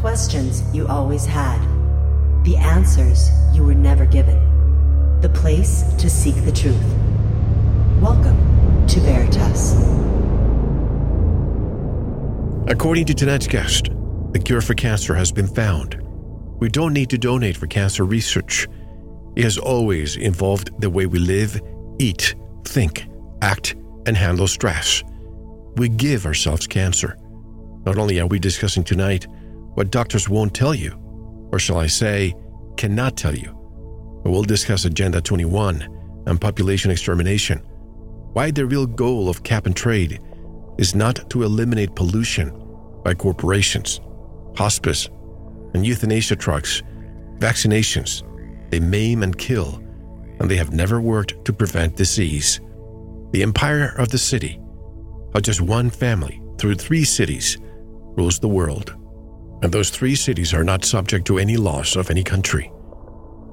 Questions you always had. The answers you were never given. The place to seek the truth. Welcome to Veritas. According to tonight's guest, the cure for cancer has been found. We don't need to donate for cancer research. It has always involved the way we live, eat, think, act, and handle stress. We give ourselves cancer. Not only are we discussing tonight what doctors won't tell you, or shall I say, cannot tell you, we'll discuss Agenda 21 and population extermination. Why the real goal of cap and trade is not to eliminate pollution by corporations, hospice, and euthanasia trucks, vaccinations. They maim and kill, and they have never worked to prevent disease. The empire of the city, how just one family through three cities rules the world. And those three cities are not subject to any laws of any country.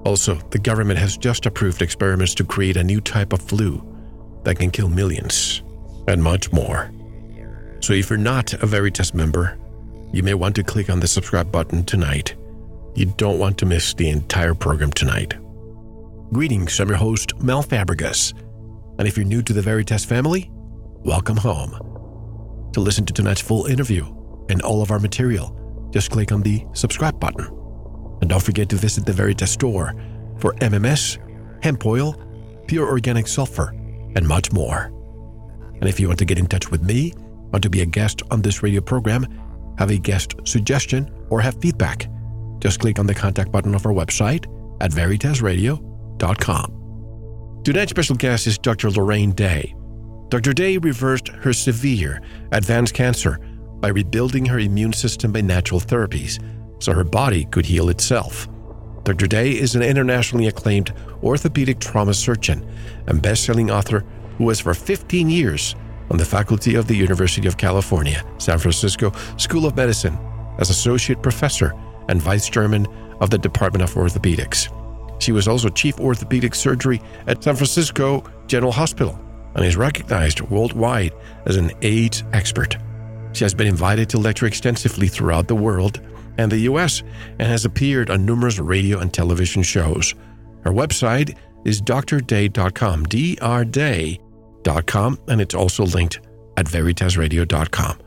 Also, the government has just approved experiments to create a new type of flu that can kill millions, and much more. So if you're not a Veritas member, you may want to click on the subscribe button tonight. You don't want to miss the entire program tonight. Greetings, I'm your host, Mel Fabregas. And if you're new to the Veritas family, welcome home. To listen to tonight's full interview and all of our material, just click on the subscribe button. And don't forget to visit the Veritas store for MMS, hemp oil, pure organic sulfur, and much more. And if you want to get in touch with me, want to be a guest on this radio program, have a guest suggestion, or have feedback, just click on the contact button of our website at veritasradio.com. Tonight's special guest is Dr. Lorraine Day. Dr. Day reversed her severe, advanced cancer by rebuilding her immune system by natural therapies so her body could heal itself. Dr. Day is an internationally acclaimed orthopedic trauma surgeon and best-selling author who was for 15 years on the faculty of the University of California, San Francisco School of Medicine as associate professor and vice chairman of the Department of Orthopedics. She was also chief orthopedic surgery at San Francisco General Hospital and is recognized worldwide as an AIDS expert. She has been invited to lecture extensively throughout the world and the US and has appeared on numerous radio and television shows. Her website is drday.com, drday.com, and it's also linked at veritasradio.com.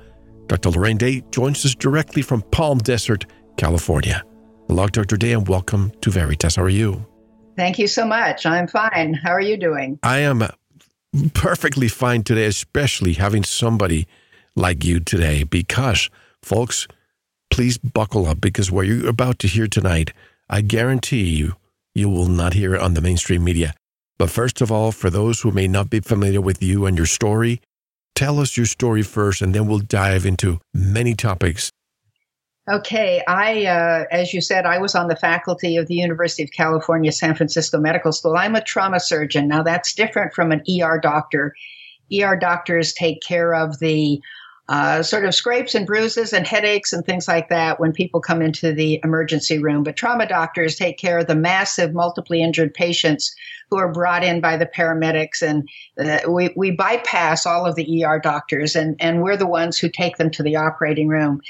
Dr. Lorraine Day joins us directly from Palm Desert, California. Hello, Dr. Day, and welcome to Veritas. How are you? Thank you so much. I'm fine. How are you doing? I am perfectly fine today, especially having somebody like you today, because, folks, please buckle up because what you're about to hear tonight, I guarantee you, you will not hear it on the mainstream media. But first of all, for those who may not be familiar with you and your story, tell us your story first, and then we'll dive into many topics. Okay, I, uh, as you said, I was on the faculty of the University of California, San Francisco Medical School. I'm a trauma surgeon. Now, that's different from an ER doctor. ER doctors take care of the uh, sort of scrapes and bruises and headaches and things like that when people come into the emergency room. But trauma doctors take care of the massive, multiply injured patients who are brought in by the paramedics, and uh, we we bypass all of the ER doctors, and and we're the ones who take them to the operating room.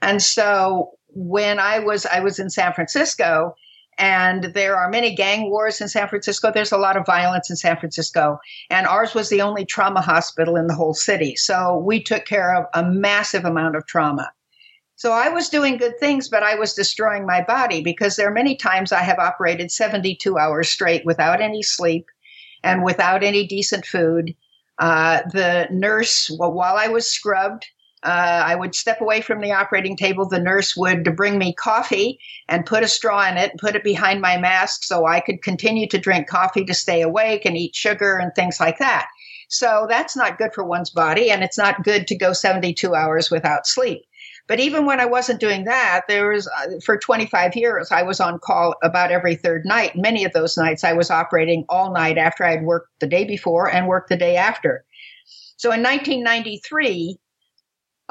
And so when I was I was in San Francisco and there are many gang wars in San Francisco. There's a lot of violence in San Francisco. And ours was the only trauma hospital in the whole city. So we took care of a massive amount of trauma. So I was doing good things, but I was destroying my body because there are many times I have operated 72 hours straight without any sleep and without any decent food. Uh, the nurse, well, while I was scrubbed, uh, I would step away from the operating table. The nurse would bring me coffee and put a straw in it, and put it behind my mask so I could continue to drink coffee to stay awake and eat sugar and things like that. So that's not good for one's body, and it's not good to go 72 hours without sleep. But even when I wasn't doing that, there was uh, for 25 years I was on call about every third night. Many of those nights I was operating all night after I'd worked the day before and worked the day after. So in 1993,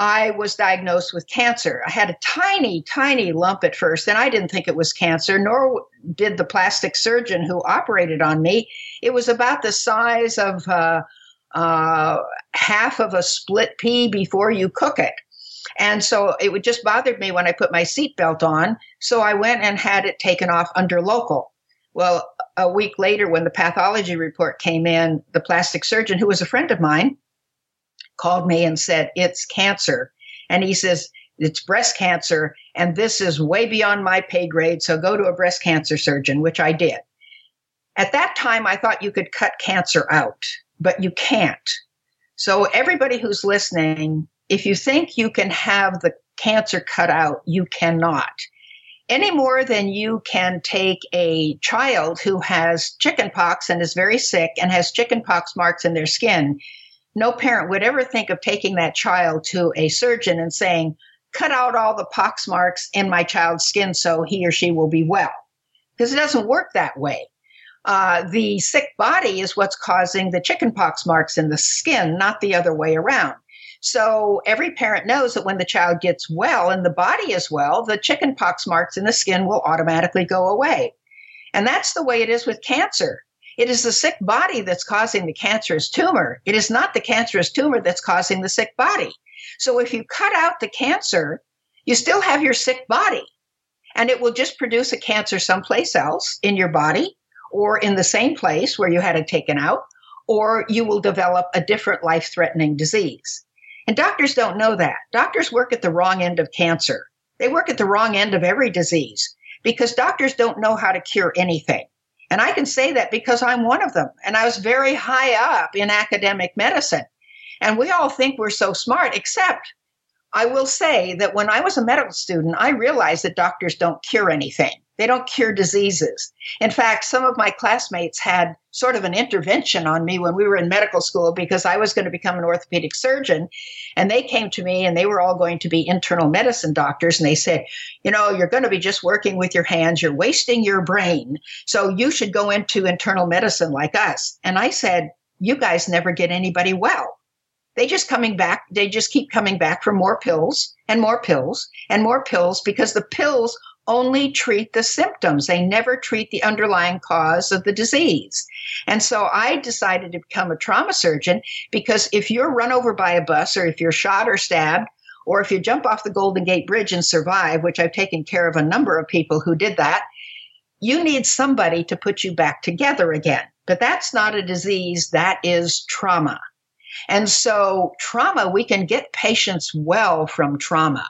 I was diagnosed with cancer. I had a tiny, tiny lump at first, and I didn't think it was cancer, nor did the plastic surgeon who operated on me. It was about the size of uh, uh, half of a split pea before you cook it. And so it would just bothered me when I put my seatbelt on. So I went and had it taken off under local. Well, a week later, when the pathology report came in, the plastic surgeon, who was a friend of mine, called me and said, It's cancer. And he says, It's breast cancer. And this is way beyond my pay grade. So go to a breast cancer surgeon, which I did. At that time, I thought you could cut cancer out, but you can't. So, everybody who's listening, if you think you can have the cancer cut out, you cannot. Any more than you can take a child who has chickenpox and is very sick and has chickenpox marks in their skin. No parent would ever think of taking that child to a surgeon and saying, cut out all the pox marks in my child's skin so he or she will be well. Because it doesn't work that way. Uh, the sick body is what's causing the chicken pox marks in the skin, not the other way around. So every parent knows that when the child gets well and the body is well, the chicken pox marks in the skin will automatically go away. And that's the way it is with cancer. It is the sick body that's causing the cancerous tumor. It is not the cancerous tumor that's causing the sick body. So if you cut out the cancer, you still have your sick body. And it will just produce a cancer someplace else in your body or in the same place where you had it taken out, or you will develop a different life threatening disease. And doctors don't know that. Doctors work at the wrong end of cancer. They work at the wrong end of every disease because doctors don't know how to cure anything. And I can say that because I'm one of them. And I was very high up in academic medicine. And we all think we're so smart, except I will say that when I was a medical student, I realized that doctors don't cure anything. They don't cure diseases. In fact, some of my classmates had sort of an intervention on me when we were in medical school because I was going to become an orthopedic surgeon. And they came to me and they were all going to be internal medicine doctors. And they said, you know, you're going to be just working with your hands, you're wasting your brain. So you should go into internal medicine like us. And I said, you guys never get anybody well they just coming back they just keep coming back for more pills and more pills and more pills because the pills only treat the symptoms. They never treat the underlying cause of the disease. And so I decided to become a trauma surgeon because if you're run over by a bus or if you're shot or stabbed, or if you jump off the Golden Gate Bridge and survive, which I've taken care of a number of people who did that, you need somebody to put you back together again. But that's not a disease, that is trauma. And so, trauma, we can get patients well from trauma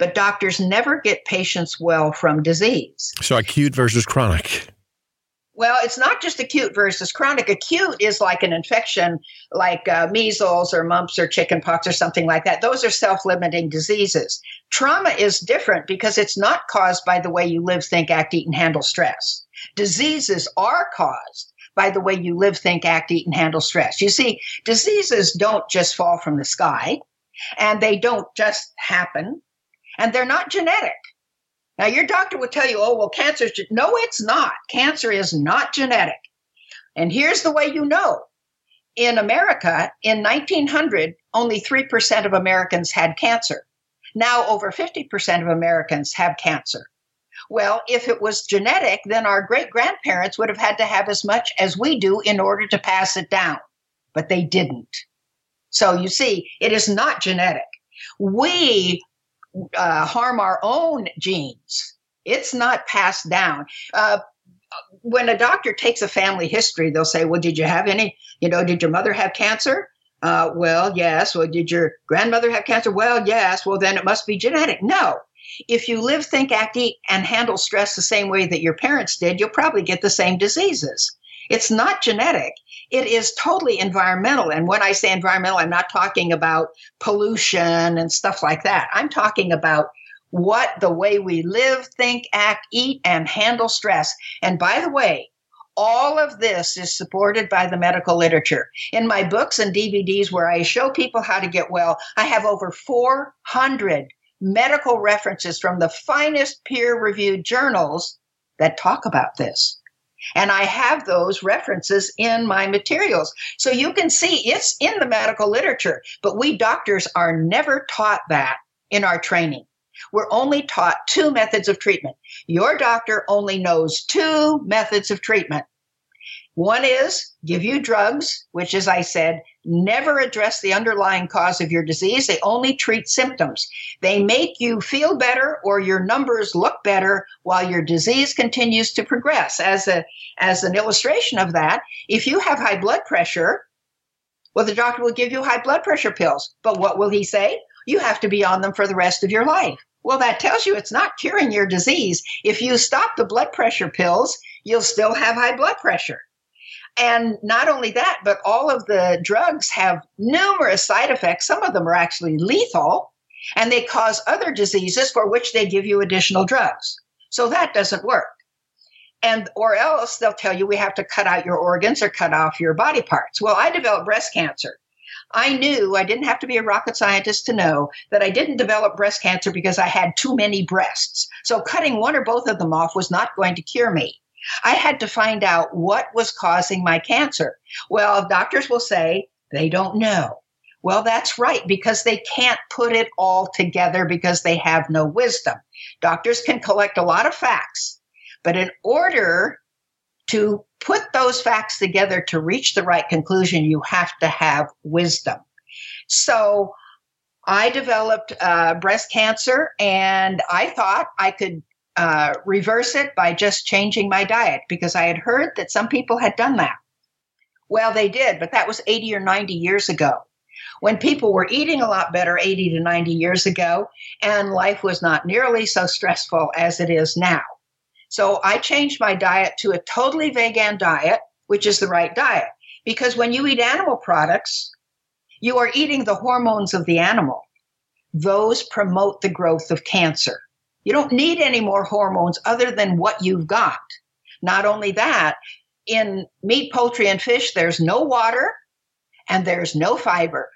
but doctors never get patients well from disease. So acute versus chronic. Well, it's not just acute versus chronic. Acute is like an infection, like uh, measles or mumps or chickenpox or something like that. Those are self limiting diseases. Trauma is different because it's not caused by the way you live, think, act, eat, and handle stress. Diseases are caused by the way you live, think, act, eat, and handle stress. You see, diseases don't just fall from the sky and they don't just happen and they're not genetic. Now, your doctor would tell you, oh, well, cancer is. No, it's not. Cancer is not genetic. And here's the way you know. In America, in 1900, only 3% of Americans had cancer. Now, over 50% of Americans have cancer. Well, if it was genetic, then our great grandparents would have had to have as much as we do in order to pass it down, but they didn't. So you see, it is not genetic. We uh, harm our own genes. It's not passed down. Uh, when a doctor takes a family history, they'll say, Well, did you have any? You know, did your mother have cancer? Uh, well, yes. Well, did your grandmother have cancer? Well, yes. Well, then it must be genetic. No. If you live, think, act, eat, and handle stress the same way that your parents did, you'll probably get the same diseases. It's not genetic. It is totally environmental. And when I say environmental, I'm not talking about pollution and stuff like that. I'm talking about what the way we live, think, act, eat, and handle stress. And by the way, all of this is supported by the medical literature. In my books and DVDs where I show people how to get well, I have over 400 medical references from the finest peer reviewed journals that talk about this. And I have those references in my materials. So you can see it's in the medical literature, but we doctors are never taught that in our training. We're only taught two methods of treatment. Your doctor only knows two methods of treatment. One is give you drugs, which, as I said, never address the underlying cause of your disease. They only treat symptoms. They make you feel better or your numbers look better while your disease continues to progress. As a as an illustration of that, if you have high blood pressure, well, the doctor will give you high blood pressure pills. But what will he say? You have to be on them for the rest of your life. Well, that tells you it's not curing your disease. If you stop the blood pressure pills, you'll still have high blood pressure. And not only that, but all of the drugs have numerous side effects. Some of them are actually lethal, and they cause other diseases for which they give you additional drugs. So that doesn't work. And or else they'll tell you we have to cut out your organs or cut off your body parts. Well, I developed breast cancer. I knew I didn't have to be a rocket scientist to know that I didn't develop breast cancer because I had too many breasts. So cutting one or both of them off was not going to cure me. I had to find out what was causing my cancer. Well, doctors will say they don't know. Well, that's right, because they can't put it all together because they have no wisdom. Doctors can collect a lot of facts, but in order to put those facts together to reach the right conclusion, you have to have wisdom. So I developed uh, breast cancer and I thought I could uh, reverse it by just changing my diet because I had heard that some people had done that. Well, they did, but that was 80 or 90 years ago when people were eating a lot better 80 to 90 years ago and life was not nearly so stressful as it is now. So I changed my diet to a totally vegan diet, which is the right diet. Because when you eat animal products, you are eating the hormones of the animal. Those promote the growth of cancer. You don't need any more hormones other than what you've got. Not only that, in meat, poultry, and fish, there's no water and there's no fiber.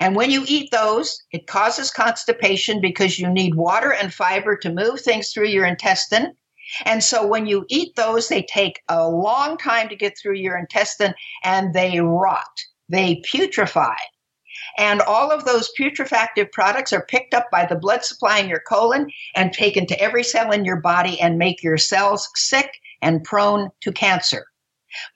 And when you eat those, it causes constipation because you need water and fiber to move things through your intestine. And so when you eat those, they take a long time to get through your intestine and they rot, they putrefy. And all of those putrefactive products are picked up by the blood supply in your colon and taken to every cell in your body and make your cells sick and prone to cancer.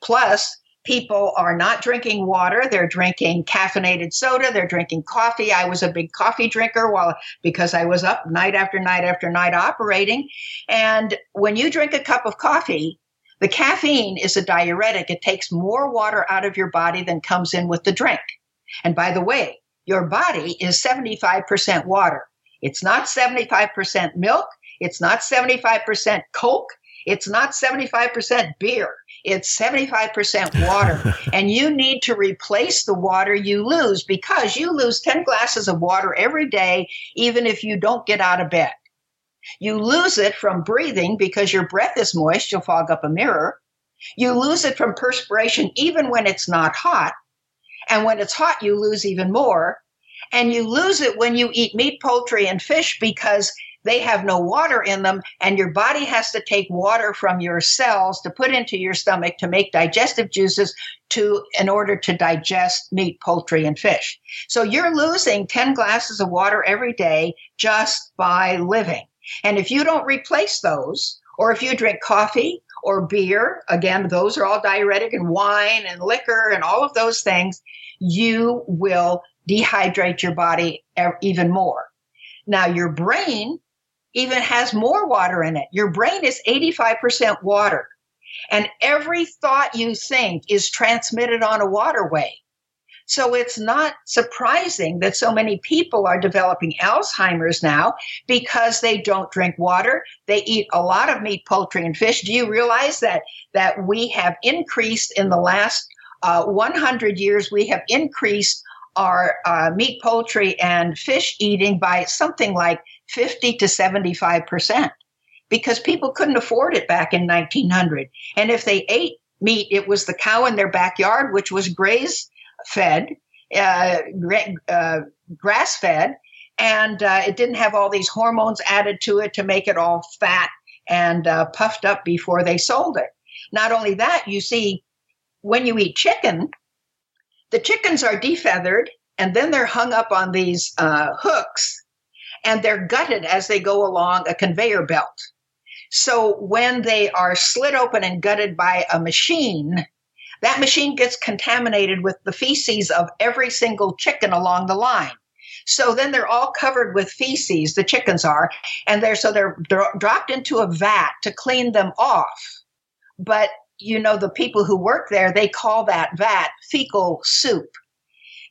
Plus, people are not drinking water. They're drinking caffeinated soda. They're drinking coffee. I was a big coffee drinker while because i was up night after night after night operating. And when you drink a cup of coffee the caffeine is a diuretic. It takes more water out of your body than comes in with the drink and by the way, your body is 75% water. It's not 75% milk. It's not 75% Coke. It's not 75% beer. It's 75% water. and you need to replace the water you lose because you lose 10 glasses of water every day, even if you don't get out of bed. You lose it from breathing because your breath is moist. You'll fog up a mirror. You lose it from perspiration even when it's not hot. And when it's hot, you lose even more. And you lose it when you eat meat, poultry, and fish because they have no water in them and your body has to take water from your cells to put into your stomach to make digestive juices to in order to digest meat poultry and fish so you're losing 10 glasses of water every day just by living and if you don't replace those or if you drink coffee or beer, again, those are all diuretic and wine and liquor and all of those things, you will dehydrate your body even more. Now, your brain even has more water in it. Your brain is 85% water. And every thought you think is transmitted on a waterway. So it's not surprising that so many people are developing Alzheimer's now because they don't drink water. They eat a lot of meat, poultry, and fish. Do you realize that that we have increased in the last uh, 100 years? We have increased our uh, meat, poultry, and fish eating by something like 50 to 75 percent because people couldn't afford it back in 1900. And if they ate meat, it was the cow in their backyard, which was grazed fed, uh, uh, grass fed, and uh, it didn't have all these hormones added to it to make it all fat and uh, puffed up before they sold it. Not only that, you see, when you eat chicken, the chickens are defeathered and then they're hung up on these uh, hooks and they're gutted as they go along a conveyor belt. So when they are slit open and gutted by a machine, that machine gets contaminated with the feces of every single chicken along the line. So then they're all covered with feces, the chickens are, and they're so they're, they're dropped into a vat to clean them off. But you know, the people who work there, they call that vat fecal soup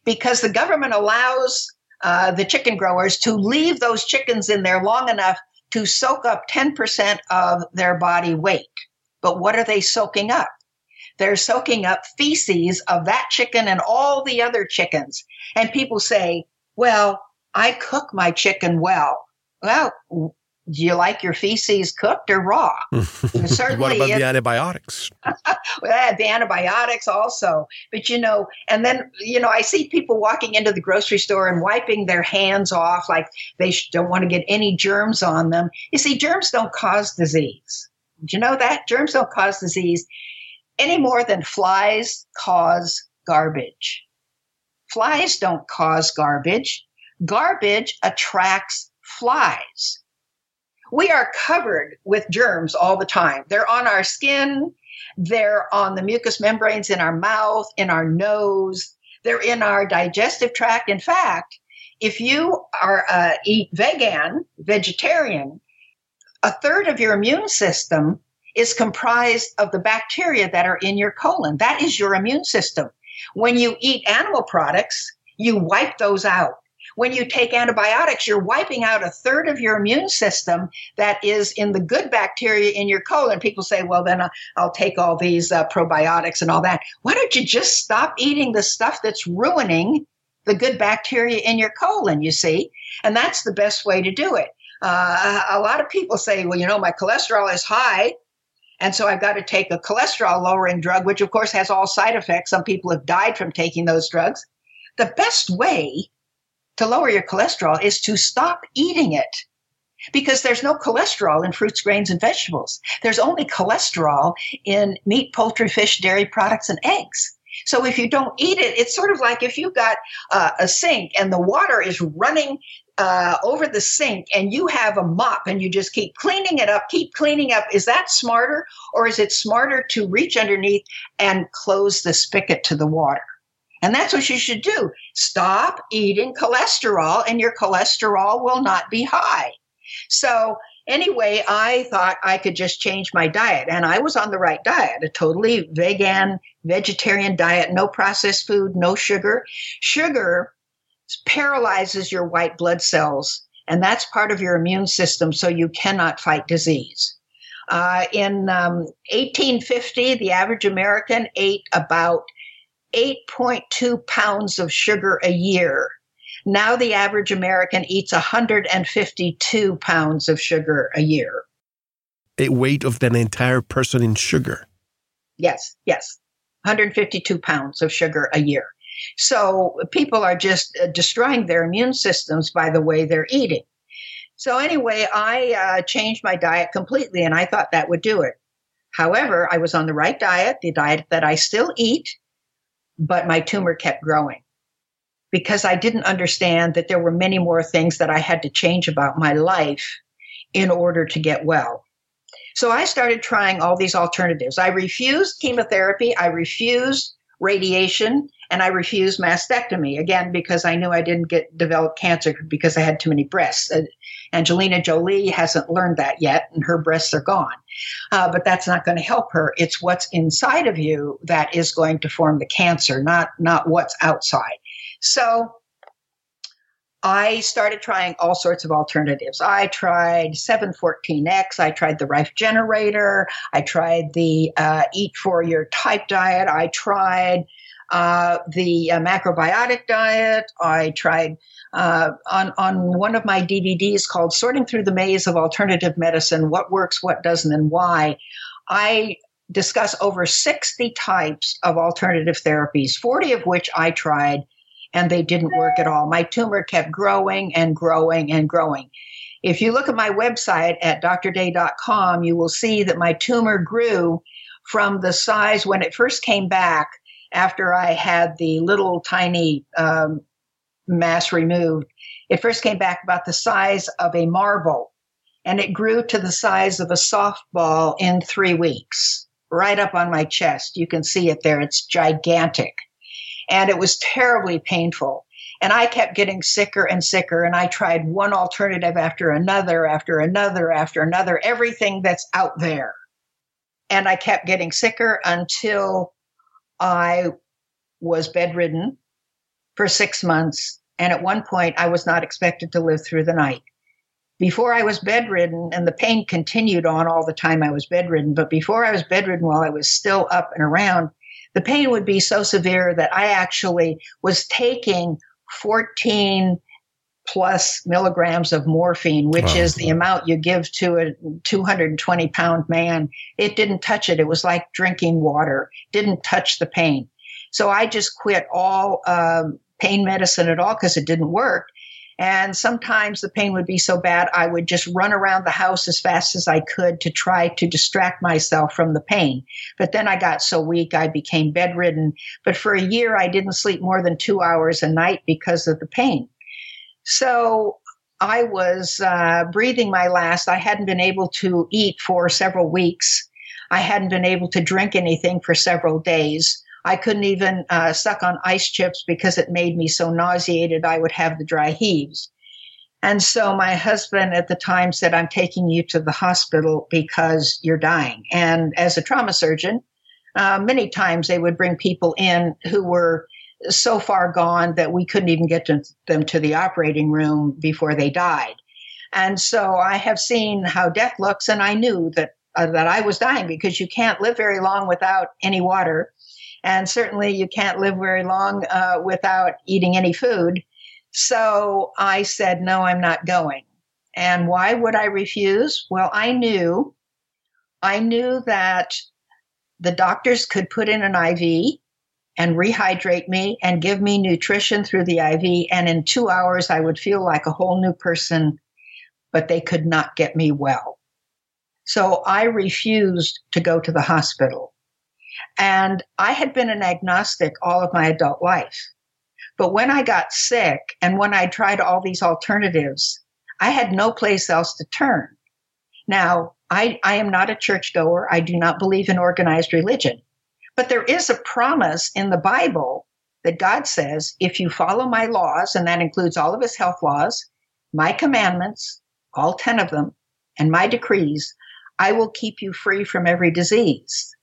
because the government allows uh, the chicken growers to leave those chickens in there long enough to soak up 10% of their body weight. But what are they soaking up? They're soaking up feces of that chicken and all the other chickens. And people say, well, I cook my chicken well. Well, do you like your feces cooked or raw? Certainly, what about the antibiotics? well, the antibiotics also. But you know, and then you know, I see people walking into the grocery store and wiping their hands off like they don't want to get any germs on them. You see, germs don't cause disease. Did you know that germs don't cause disease any more than flies cause garbage? Flies don't cause garbage. Garbage attracts flies we are covered with germs all the time. They're on our skin, they're on the mucous membranes in our mouth, in our nose, they're in our digestive tract. In fact, if you are uh, eat vegan, vegetarian, a third of your immune system is comprised of the bacteria that are in your colon. That is your immune system. When you eat animal products, you wipe those out when you take antibiotics, you're wiping out a third of your immune system that is in the good bacteria in your colon. People say, well, then I'll take all these uh, probiotics and all that. Why don't you just stop eating the stuff that's ruining the good bacteria in your colon, you see? And that's the best way to do it. Uh, a lot of people say, well, you know, my cholesterol is high. And so I've got to take a cholesterol lowering drug, which of course has all side effects. Some people have died from taking those drugs. The best way to lower your cholesterol is to stop eating it because there's no cholesterol in fruits, grains, and vegetables. There's only cholesterol in meat, poultry, fish, dairy products, and eggs. So if you don't eat it, it's sort of like if you've got uh, a sink and the water is running uh, over the sink and you have a mop and you just keep cleaning it up, keep cleaning up. Is that smarter or is it smarter to reach underneath and close the spigot to the water? And that's what you should do. Stop eating cholesterol, and your cholesterol will not be high. So, anyway, I thought I could just change my diet. And I was on the right diet a totally vegan, vegetarian diet, no processed food, no sugar. Sugar paralyzes your white blood cells, and that's part of your immune system, so you cannot fight disease. Uh, in um, 1850, the average American ate about 8.2 pounds of sugar a year. Now the average American eats 152 pounds of sugar a year. A weight of an entire person in sugar. Yes, yes. 152 pounds of sugar a year. So people are just uh, destroying their immune systems by the way they're eating. So, anyway, I uh, changed my diet completely and I thought that would do it. However, I was on the right diet, the diet that I still eat, but my tumor kept growing because I didn't understand that there were many more things that I had to change about my life in order to get well. So I started trying all these alternatives. I refused chemotherapy, I refused radiation, and I refused mastectomy again because I knew I didn't get develop cancer because I had too many breasts. Angelina Jolie hasn't learned that yet, and her breasts are gone. Uh, but that's not going to help her. It's what's inside of you that is going to form the cancer, not not what's outside. So I started trying all sorts of alternatives. I tried 714X, I tried the Rife Generator, I tried the uh, Eat for Your Type diet, I tried uh, the uh, macrobiotic diet, I tried uh, on on one of my DVDs called "Sorting Through the Maze of Alternative Medicine: What Works, What Doesn't, and Why." I discuss over 60 types of alternative therapies, 40 of which I tried and they didn't work at all. My tumor kept growing and growing and growing. If you look at my website at drday.com, you will see that my tumor grew from the size when it first came back after I had the little tiny um, mass removed. It first came back about the size of a marble. and it grew to the size of a softball in three weeks, right up on my chest. You can see it there. It's gigantic. And it was terribly painful. And I kept getting sicker and sicker. And I tried one alternative after another, after another, after another, everything that's out there. And I kept getting sicker until I was bedridden for six months. And at one point, I was not expected to live through the night. Before I was bedridden, and the pain continued on all the time I was bedridden, but before I was bedridden, while I was still up and around, the pain would be so severe that I actually was taking 14 plus milligrams of morphine, which wow. is the amount you give to a 220 pound man. It didn't touch it. It was like drinking water, didn't touch the pain. So I just quit all um, pain medicine at all because it didn't work. And sometimes the pain would be so bad, I would just run around the house as fast as I could to try to distract myself from the pain. But then I got so weak, I became bedridden. But for a year, I didn't sleep more than two hours a night because of the pain. So I was uh, breathing my last. I hadn't been able to eat for several weeks. I hadn't been able to drink anything for several days. I couldn't even uh, suck on ice chips because it made me so nauseated I would have the dry heaves. And so my husband at the time said, I'm taking you to the hospital because you're dying. And as a trauma surgeon, uh, many times they would bring people in who were so far gone that we couldn't even get to them to the operating room before they died. And so I have seen how death looks, and I knew that uh, that I was dying because you can't live very long without any water. And certainly you can't live very long uh, without eating any food. So I said, no, I'm not going. And why would I refuse? Well, I knew, I knew that the doctors could put in an IV and rehydrate me and give me nutrition through the IV. And in two hours, I would feel like a whole new person, but they could not get me well. So I refused to go to the hospital. And I had been an agnostic all of my adult life. But when I got sick and when I tried all these alternatives, I had no place else to turn. Now, I, I am not a churchgoer. I do not believe in organized religion. But there is a promise in the Bible that God says, if you follow my laws, and that includes all of his health laws, my commandments, all 10 of them, and my decrees, I will keep you free from every disease.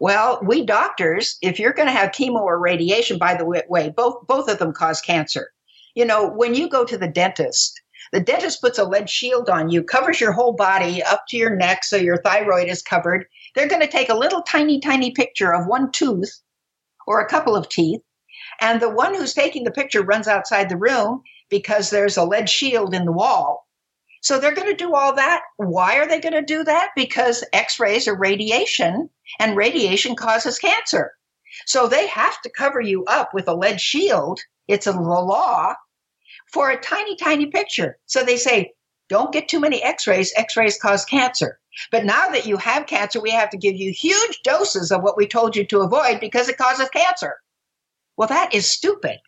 Well, we doctors, if you're going to have chemo or radiation, by the way, both both of them cause cancer. You know, when you go to the dentist, the dentist puts a lead shield on you, covers your whole body up to your neck so your thyroid is covered. They're going to take a little tiny, tiny picture of one tooth or a couple of teeth. And the one who's taking the picture runs outside the room because there's a lead shield in the wall. So they're going to do all that. Why are they going to do that? Because x rays are radiation and radiation causes cancer. So they have to cover you up with a lead shield. It's a law for a tiny, tiny picture. So they say, don't get too many x rays. X rays cause cancer. But now that you have cancer, we have to give you huge doses of what we told you to avoid because it causes cancer. Well, that is stupid.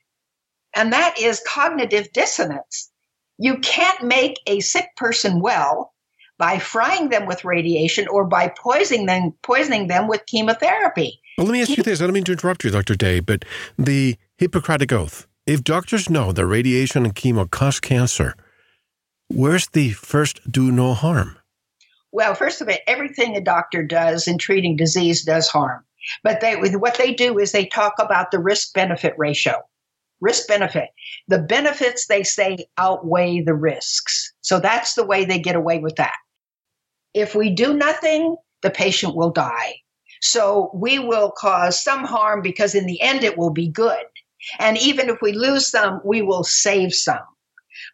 And that is cognitive dissonance. You can't make a sick person well by frying them with radiation or by poisoning them, poisoning them with chemotherapy. Well, let me ask you this. I don't mean to interrupt you, Dr. Day, but the Hippocratic Oath, if doctors know that radiation and chemo cause cancer, where's the first do no harm? Well, first of all, everything a doctor does in treating disease does harm. But they, what they do is they talk about the risk benefit ratio risk benefit. The benefits, they say, outweigh the risks. So that's the way they get away with that. If we do nothing, the patient will die. So we will cause some harm because in the end it will be good. And even if we lose some, we will save some.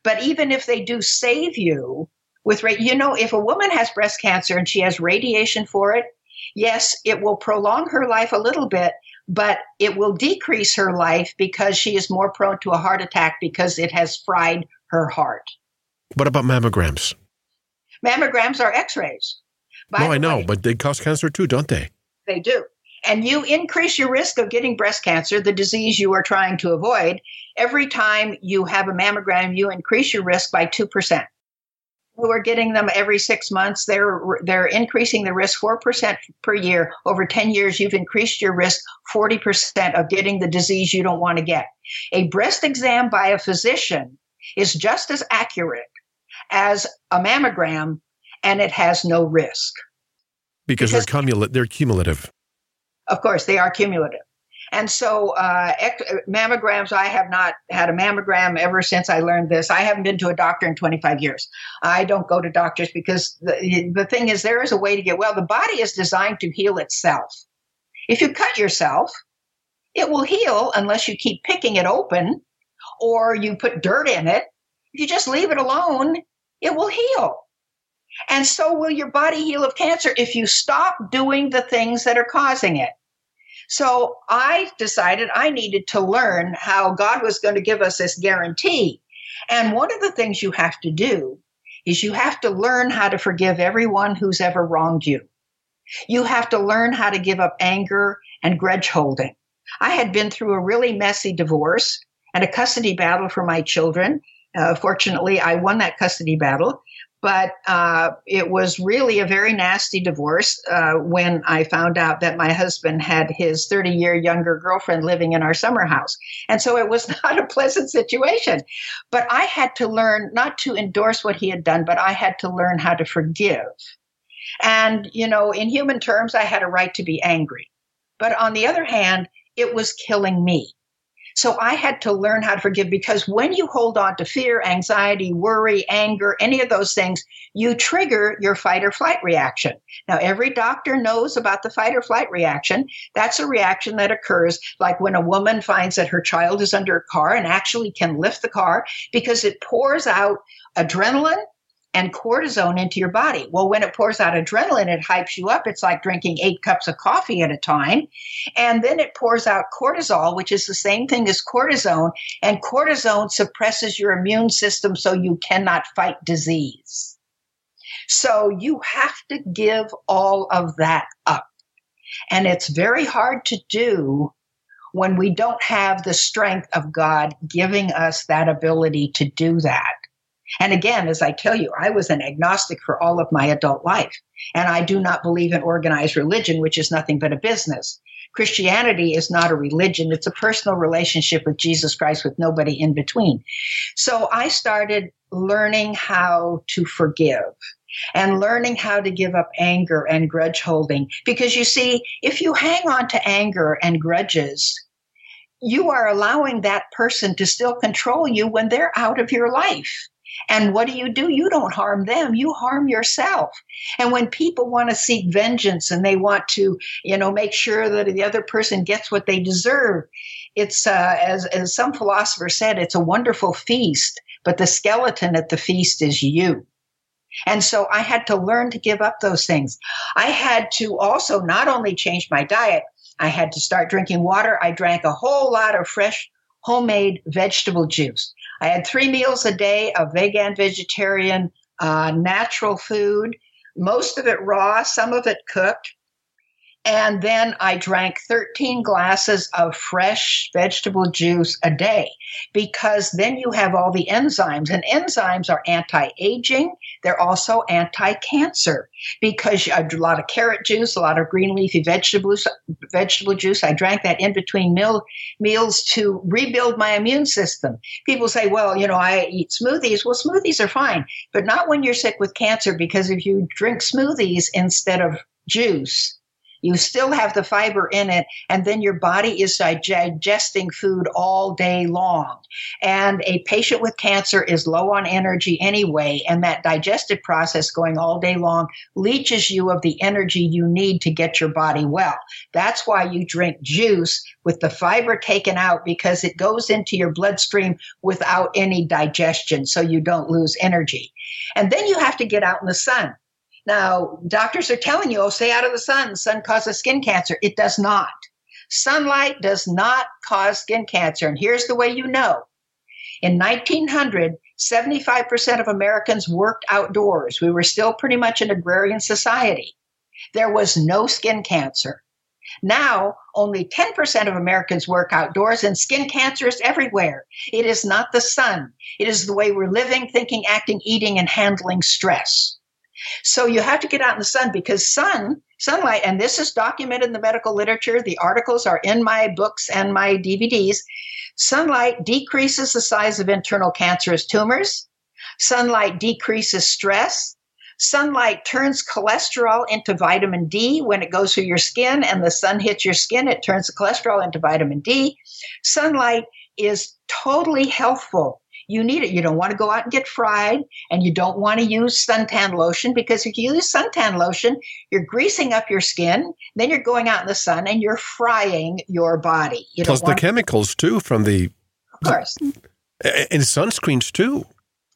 But even if they do save you with, you know, if a woman has breast cancer and she has radiation for it, yes, it will prolong her life a little bit, but it will decrease her life because she is more prone to a heart attack because it has fried her heart. What about mammograms? Mammograms are x rays. No, I know, way, but they cause cancer too, don't they? They do. And you increase your risk of getting breast cancer, the disease you are trying to avoid. Every time you have a mammogram, you increase your risk by 2%. Who are getting them every six months, they're they're increasing the risk four percent per year. Over ten years, you've increased your risk forty percent of getting the disease you don't want to get. A breast exam by a physician is just as accurate as a mammogram, and it has no risk because, because they're cumulative. They're cumulative. Of course, they are cumulative. And so, uh, mammograms, I have not had a mammogram ever since I learned this. I haven't been to a doctor in 25 years. I don't go to doctors because the, the thing is, there is a way to get well. The body is designed to heal itself. If you cut yourself, it will heal unless you keep picking it open or you put dirt in it. If you just leave it alone, it will heal. And so will your body heal of cancer if you stop doing the things that are causing it. So I decided I needed to learn how God was going to give us this guarantee. And one of the things you have to do is you have to learn how to forgive everyone who's ever wronged you. You have to learn how to give up anger and grudge holding. I had been through a really messy divorce and a custody battle for my children. Uh, fortunately, I won that custody battle but uh, it was really a very nasty divorce uh, when I found out that my husband had his 30 year younger girlfriend living in our summer house. And so it was not a pleasant situation. But I had to learn not to endorse what he had done, but I had to learn how to forgive. And, you know, in human terms, I had a right to be angry. But on the other hand, it was killing me. So I had to learn how to forgive because when you hold on to fear, anxiety, worry, anger, any of those things, you trigger your fight or flight reaction. Now, every doctor knows about the fight or flight reaction. That's a reaction that occurs like when a woman finds that her child is under a car and actually can lift the car because it pours out adrenaline and cortisone into your body. Well, when it pours out adrenaline, it hypes you up. It's like drinking eight cups of coffee at a time. And then it pours out cortisol, which is the same thing as cortisone. And cortisone suppresses your immune system so you cannot fight disease. So you have to give all of that up. And it's very hard to do when we don't have the strength of God giving us that ability to do that. And again, as I tell you, I was an agnostic for all of my adult life. And I do not believe in organized religion, which is nothing but a business. Christianity is not a religion, it's a personal relationship with Jesus Christ with nobody in between. So I started learning how to forgive and learning how to give up anger and grudge holding. Because you see, if you hang on to anger and grudges, you are allowing that person to still control you when they're out of your life. And what do you do? You don't harm them, you harm yourself. And when people want to seek vengeance and they want to, you know, make sure that the other person gets what they deserve, it's, uh, as, as some philosopher said, it's a wonderful feast, but the skeleton at the feast is you. And so I had to learn to give up those things. I had to also not only change my diet, I had to start drinking water. I drank a whole lot of fresh homemade vegetable juice. I had three meals a day of vegan, vegetarian, uh, natural food, most of it raw, some of it cooked. And then I drank 13 glasses of fresh vegetable juice a day because then you have all the enzymes. And enzymes are anti aging, they're also anti cancer because a lot of carrot juice, a lot of green leafy vegetables, vegetable juice. I drank that in between meal, meals to rebuild my immune system. People say, well, you know, I eat smoothies. Well, smoothies are fine, but not when you're sick with cancer because if you drink smoothies instead of juice, you still have the fiber in it, and then your body is digesting food all day long. And a patient with cancer is low on energy anyway, and that digestive process going all day long leaches you of the energy you need to get your body well. That's why you drink juice with the fiber taken out because it goes into your bloodstream without any digestion, so you don't lose energy. And then you have to get out in the sun. Now, doctors are telling you, oh, stay out of the sun. Sun causes skin cancer. It does not. Sunlight does not cause skin cancer. And here's the way you know. In 1900, 75% of Americans worked outdoors. We were still pretty much an agrarian society. There was no skin cancer. Now, only 10% of Americans work outdoors, and skin cancer is everywhere. It is not the sun, it is the way we're living, thinking, acting, eating, and handling stress. So you have to get out in the sun because sun, sunlight, and this is documented in the medical literature. The articles are in my books and my DVDs. Sunlight decreases the size of internal cancerous tumors. Sunlight decreases stress. Sunlight turns cholesterol into vitamin D when it goes through your skin and the sun hits your skin. It turns the cholesterol into vitamin D. Sunlight is totally healthful you need it. You don't want to go out and get fried, and you don't want to use suntan lotion because if you use suntan lotion, you're greasing up your skin. Then you're going out in the sun and you're frying your body. You Plus the chemicals too from the, of course, and sunscreens too.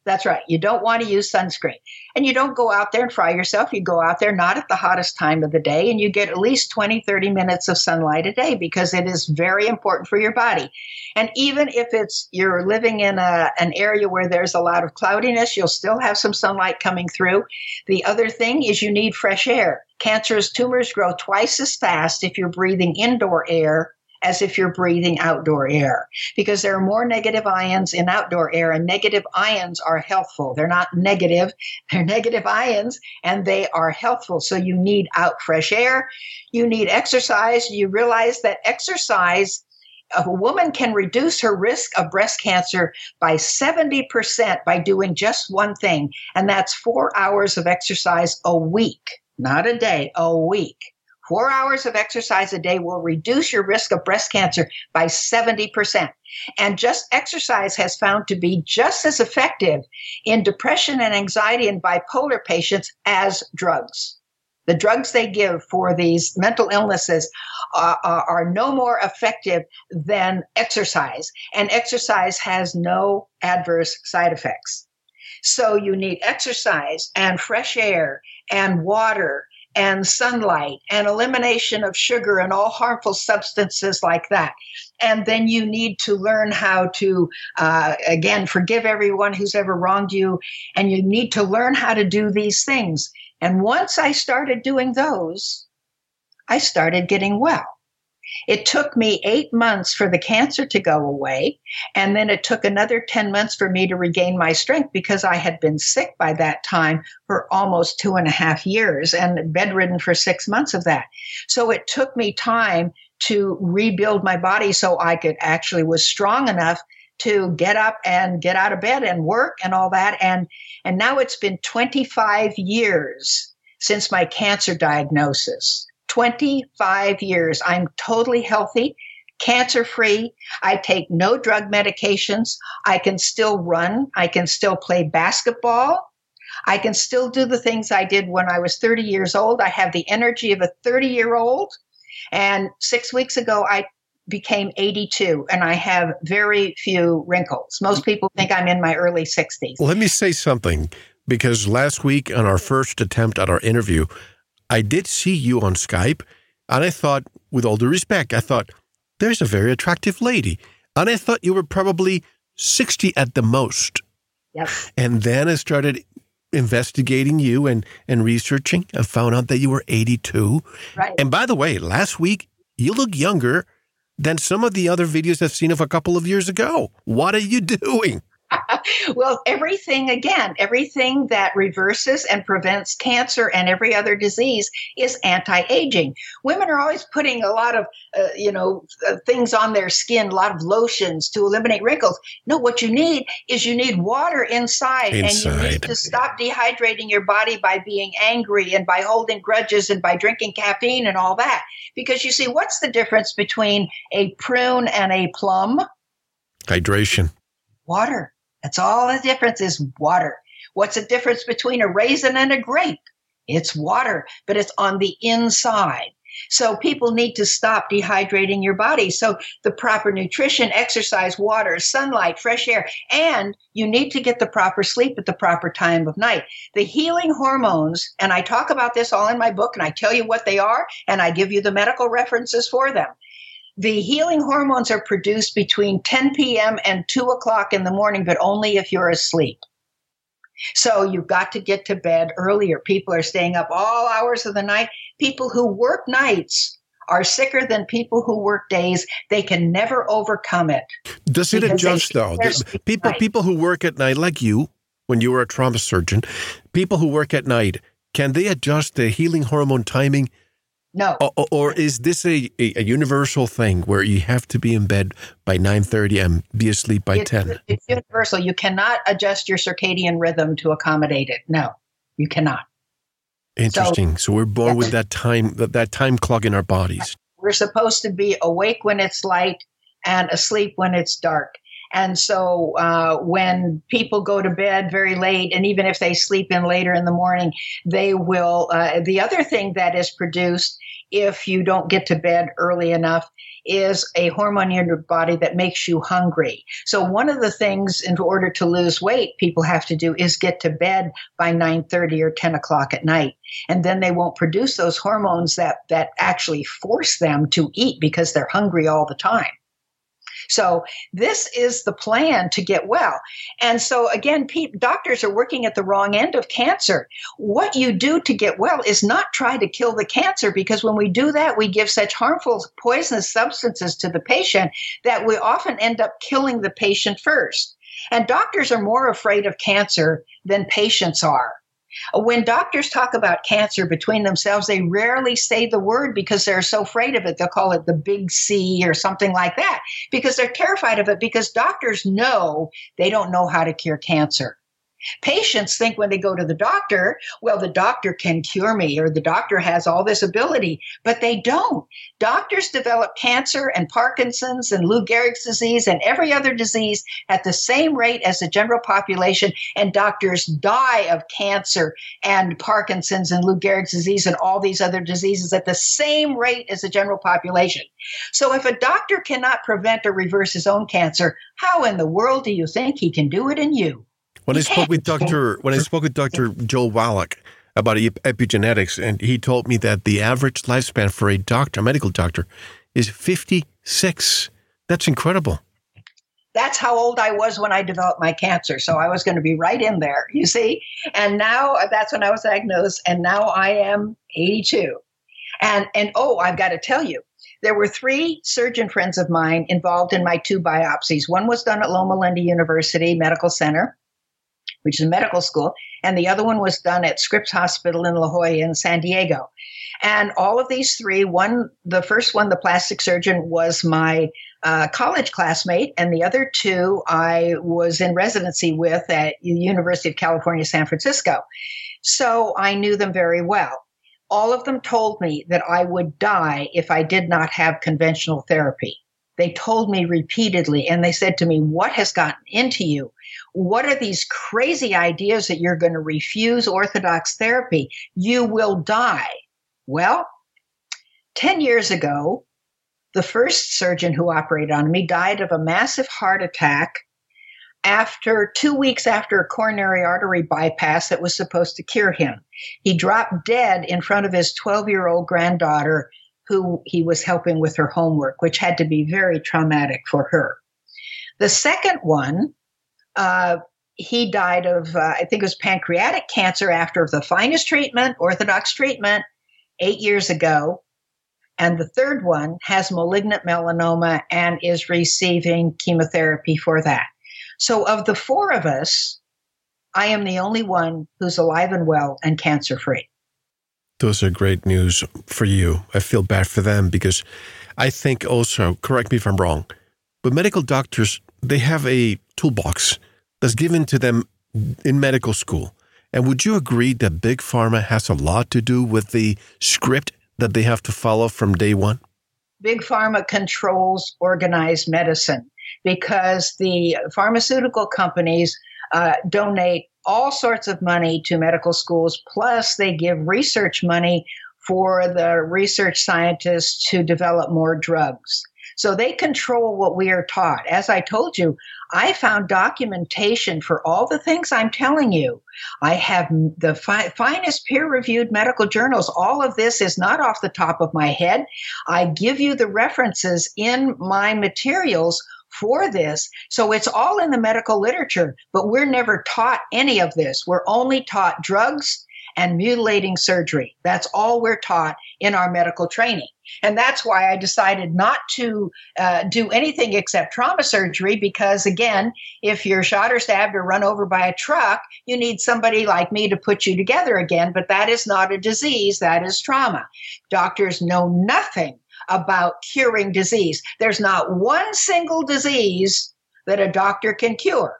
That's right. You don't want to use sunscreen. And you don't go out there and fry yourself. You go out there not at the hottest time of the day and you get at least 20, 30 minutes of sunlight a day because it is very important for your body. And even if it's you're living in a, an area where there's a lot of cloudiness, you'll still have some sunlight coming through. The other thing is you need fresh air. Cancerous tumors grow twice as fast if you're breathing indoor air as if you're breathing outdoor air because there are more negative ions in outdoor air and negative ions are healthful. They're not negative, they're negative ions and they are healthful. So you need out fresh air. You need exercise. You realize that exercise a woman can reduce her risk of breast cancer by 70% by doing just one thing, and that's four hours of exercise a week, not a day, a week. Four hours of exercise a day will reduce your risk of breast cancer by 70%. And just exercise has found to be just as effective in depression and anxiety in bipolar patients as drugs. The drugs they give for these mental illnesses are, are, are, no more effective than exercise, and exercise has no adverse side effects. So you need exercise and fresh air and water and sunlight and elimination of sugar and all harmful substances like that. And then you need to learn how to, uh, again, forgive everyone who's ever wronged you. And you need to learn how to do these things. And once I started doing those, I started getting well. It took me eight months for the cancer to go away. And then it took another 10 months for me to regain my strength because I had been sick by that time for almost two and a half years and bedridden for six months of that. So it took me time to rebuild my body so I could actually was strong enough to get up and get out of bed and work and all that. And, and now it's been 25 years since my cancer diagnosis. 25 years. I'm totally healthy, cancer free. I take no drug medications. I can still run. I can still play basketball. I can still do the things I did when I was 30 years old. I have the energy of a 30 year old. And six weeks ago, I became 82 and I have very few wrinkles. Most people think I'm in my early 60s. Well, let me say something because last week on our first attempt at our interview, I did see you on Skype, and I thought, with all due respect, I thought, there's a very attractive lady. And I thought you were probably 60 at the most. Yep. And then I started investigating you and, and researching and found out that you were 82. Right. And by the way, last week, you look younger than some of the other videos I've seen of a couple of years ago. What are you doing? well, everything again, everything that reverses and prevents cancer and every other disease is anti-aging. Women are always putting a lot of, uh, you know, uh, things on their skin, a lot of lotions to eliminate wrinkles. No, what you need is you need water inside, inside. and you need to stop dehydrating your body by being angry and by holding grudges and by drinking caffeine and all that. Because you see, what's the difference between a prune and a plum? Hydration. Water. That's all the difference is water. What's the difference between a raisin and a grape? It's water, but it's on the inside. So people need to stop dehydrating your body. So the proper nutrition, exercise, water, sunlight, fresh air, and you need to get the proper sleep at the proper time of night. The healing hormones, and I talk about this all in my book and I tell you what they are and I give you the medical references for them. The healing hormones are produced between 10 p.m. and 2 o'clock in the morning, but only if you're asleep. So you've got to get to bed earlier. People are staying up all hours of the night. People who work nights are sicker than people who work days. They can never overcome it. Does it adjust though? People night. people who work at night, like you, when you were a trauma surgeon, people who work at night, can they adjust the healing hormone timing? No. Or, or is this a, a, universal thing where you have to be in bed by 9.30 and be asleep by it's, 10? It's universal. You cannot adjust your circadian rhythm to accommodate it. No, you cannot. Interesting. So, so we're born yeah. with that time that, that time clock in our bodies. We're supposed to be awake when it's light and asleep when it's dark. And so uh, when people go to bed very late, and even if they sleep in later in the morning, they will. Uh, the other thing that is produced if you don't get to bed early enough is a hormone in your body that makes you hungry. So one of the things in order to lose weight people have to do is get to bed by 9:30 or 10 o'clock at night. And then they won't produce those hormones that that actually force them to eat because they're hungry all the time. So this is the plan to get well. And so again, doctors are working at the wrong end of cancer. What you do to get well is not try to kill the cancer because when we do that, we give such harmful poisonous substances to the patient that we often end up killing the patient first. And doctors are more afraid of cancer than patients are. When doctors talk about cancer between themselves, they rarely say the word because they're so afraid of it. They'll call it the big C or something like that because they're terrified of it because doctors know they don't know how to cure cancer. Patients think when they go to the doctor, well, the doctor can cure me or the doctor has all this ability, but they don't. Doctors develop cancer and Parkinson's and Lou Gehrig's disease and every other disease at the same rate as the general population, and doctors die of cancer and Parkinson's and Lou Gehrig's disease and all these other diseases at the same rate as the general population. So if a doctor cannot prevent or reverse his own cancer, how in the world do you think he can do it in you? When I spoke with Dr. when I spoke with Dr. Joel Wallach about epigenetics, and he told me that the average lifespan for a doctor, a medical doctor, is 56. That's incredible. That's how old I was when I developed my cancer. So I was going to be right in there, you see? And now uh, that's when I was diagnosed, and now I am 82. And and oh, I've got to tell you, there were three surgeon friends of mine involved in my two biopsies. One was done at Loma Linda University Medical Center, which is a medical school, and the other one was done at Scripps Hospital in La Jolla in San Diego. And all of these three, one, the first one, the plastic surgeon, was my uh, college classmate, and the other two I was in residency with at the University of California, San Francisco. So I knew them very well. All of them told me that I would die if I did not have conventional therapy. They told me repeatedly, and they said to me, What has gotten into you? What are these crazy ideas that you're going to refuse orthodox therapy? You will die. Well, 10 years ago, the first surgeon who operated on me died of a massive heart attack after two weeks after a coronary artery bypass that was supposed to cure him. He dropped dead in front of his 12 year old granddaughter, who he was helping with her homework, which had to be very traumatic for her. The second one uh, he died of, uh, I think it was pancreatic cancer after the finest treatment, orthodox treatment, eight years ago. And the third one has malignant melanoma and is receiving chemotherapy for that. So, of the four of us, I am the only one who's alive and well and cancer free. Those are great news for you. I feel bad for them because I think also, correct me if I'm wrong, but medical doctors, they have a toolbox that's given to them in medical school. And would you agree that Big Pharma has a lot to do with the script that they have to follow from day one? Big Pharma controls organized medicine because the pharmaceutical companies uh, donate all sorts of money to medical schools, plus, they give research money for the research scientists to develop more drugs. So they control what we are taught. As I told you, I found documentation for all the things I'm telling you. I have the fi- finest peer reviewed medical journals. All of this is not off the top of my head. I give you the references in my materials for this. So it's all in the medical literature, but we're never taught any of this. We're only taught drugs and mutilating surgery. That's all we're taught in our medical training. And that's why I decided not to uh, do anything except trauma surgery because, again, if you're shot or stabbed or run over by a truck, you need somebody like me to put you together again. But that is not a disease, that is trauma. Doctors know nothing about curing disease. There's not one single disease that a doctor can cure,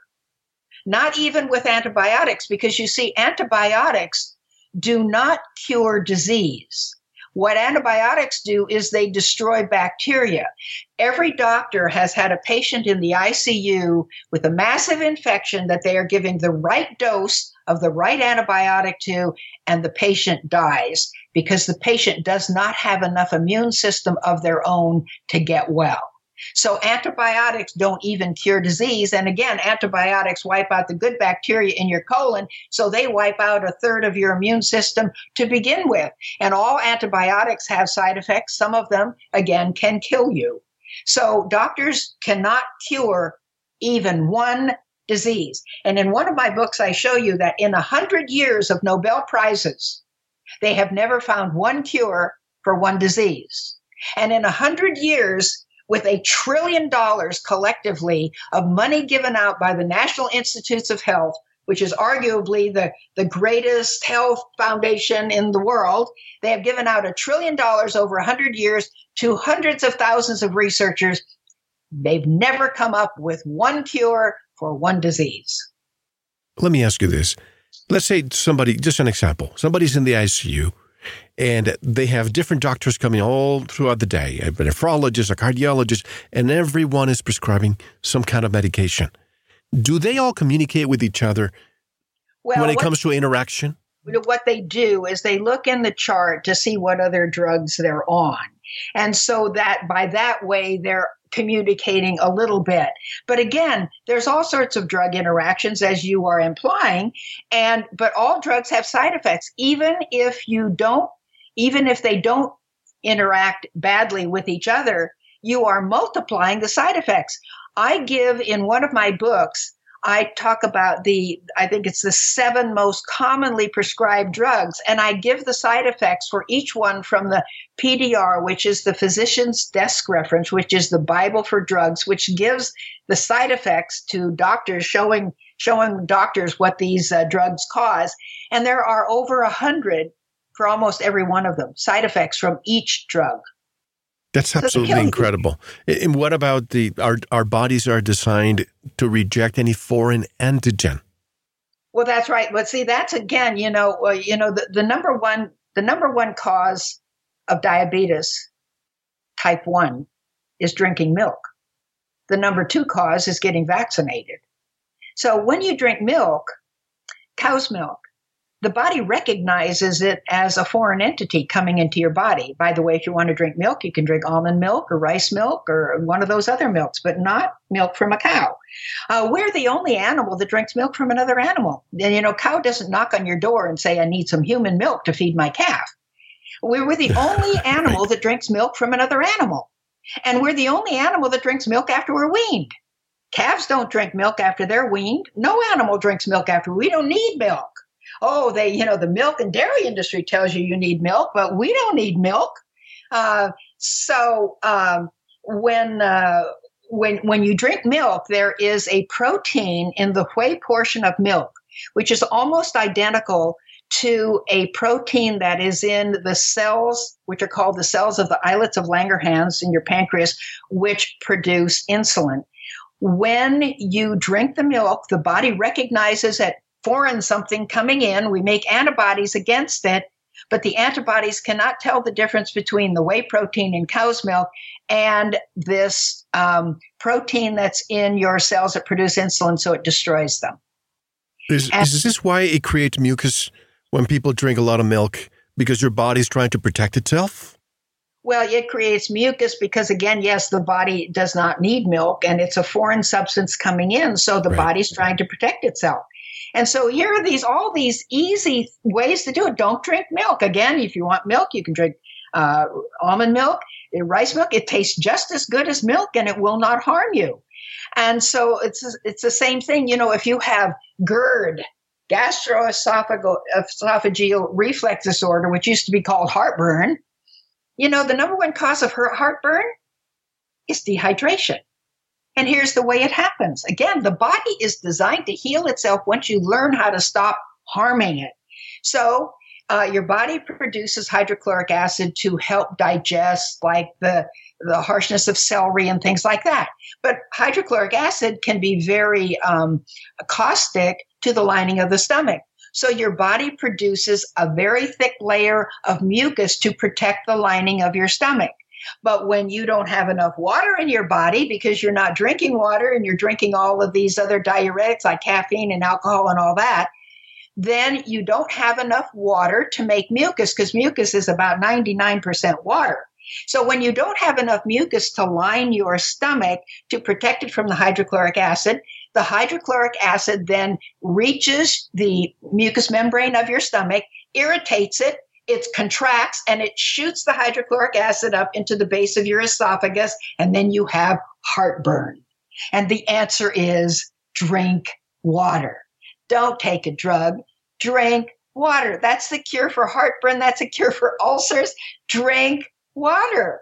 not even with antibiotics, because you see, antibiotics do not cure disease. What antibiotics do is they destroy bacteria. Every doctor has had a patient in the ICU with a massive infection that they are giving the right dose of the right antibiotic to, and the patient dies because the patient does not have enough immune system of their own to get well. So antibiotics don't even cure disease. And again, antibiotics wipe out the good bacteria in your colon. So they wipe out a third of your immune system to begin with. And all antibiotics have side effects. Some of them, again, can kill you. So doctors cannot cure even one disease. And in one of my books, I show you that in a hundred years of Nobel Prizes, they have never found one cure for one disease. And in a hundred years, with a trillion dollars collectively of money given out by the National Institutes of Health, which is arguably the, the greatest health foundation in the world. They have given out a trillion dollars over 100 years to hundreds of thousands of researchers. They've never come up with one cure for one disease. Let me ask you this. Let's say somebody, just an example, somebody's in the ICU and they have different doctors coming all throughout the day a nephrologist, a cardiologist, and everyone is prescribing some kind of medication. Do they all communicate with each other well, when it what, comes to interaction? What they do is they look in the chart to see what other drugs they're on. And so that by that way, they're communicating a little bit. But again, there's all sorts of drug interactions as you are implying and but all drugs have side effects even if you don't even if they don't interact badly with each other, you are multiplying the side effects. I give in one of my books I talk about the, I think it's the seven most commonly prescribed drugs, and I give the side effects for each one from the PDR, which is the physician's desk reference, which is the Bible for drugs, which gives the side effects to doctors, showing showing doctors what these uh, drugs cause. And there are over a hundred for almost every one of them, side effects from each drug. That's absolutely incredible. And what about the our our bodies are designed to reject any foreign antigen? Well, that's right. But see, that's again, you know, uh, you know, the, the number one the number one cause of diabetes type one is drinking milk. The number two cause is getting vaccinated. So when you drink milk, cow's milk, the body recognizes it as a foreign entity coming into your body. By the way, if you want to drink milk, you can drink almond milk or rice milk or one of those other milks, but not milk from a cow. Uh, we're the only animal that drinks milk from another animal. And, you know, cow doesn't knock on your door and say, I need some human milk to feed my calf. We're, we're the only animal that drinks milk from another animal. And we're the only animal that drinks milk after we're weaned. Calves don't drink milk after they're weaned. No animal drinks milk after we don't need milk oh, they, you know, the milk and dairy industry tells you you need milk, but we don't need milk. Uh, so um, when uh, when when you drink milk, there is a protein in the whey portion of milk, which is almost identical to a protein that is in the cells, which are called the cells of the islets of Langerhans in your pancreas, which produce insulin. When you drink the milk, the body recognizes that foreign something coming in. We make antibodies against it, but the antibodies cannot tell the difference between the whey protein in cow's milk and this um, protein that's in your cells that produce insulin, so it destroys them. Is, and, is this why it creates mucus when people drink a lot of milk? Because your body's trying to protect itself? Well, it creates mucus because, again, yes, the body does not need milk and it's a foreign substance coming in. So the right. body's trying to protect itself. And so here are these all these easy ways to do it. Don't drink milk. Again, if you want milk, you can drink uh, almond milk, uh, rice milk. It tastes just as good as milk, and it will not harm you. And so it's it's the same thing. You know, if you have GERD, gastroesophageal reflux disorder, which used to be called heartburn, you know, the number one cause of heartburn is dehydration. And here's the way it happens. Again, the body is designed to heal itself once you learn how to stop harming it. So, uh, your body produces hydrochloric acid to help digest, like the the harshness of celery and things like that. But hydrochloric acid can be very um, caustic to the lining of the stomach. So your body produces a very thick layer of mucus to protect the lining of your stomach. But when you don't have enough water in your body because you're not drinking water and you're drinking all of these other diuretics like caffeine and alcohol and all that, then you don't have enough water to make mucus because mucus is about 99% water. So when you don't have enough mucus to line your stomach to protect it from the hydrochloric acid, the hydrochloric acid then reaches the mucous membrane of your stomach, irritates it, it contracts, and it shoots the hydrochloric acid up into the base of your esophagus, and then you have heartburn. And the answer is drink water. Don't take a drug, drink water. That's the cure for heartburn. That's a cure for ulcers. Drink water.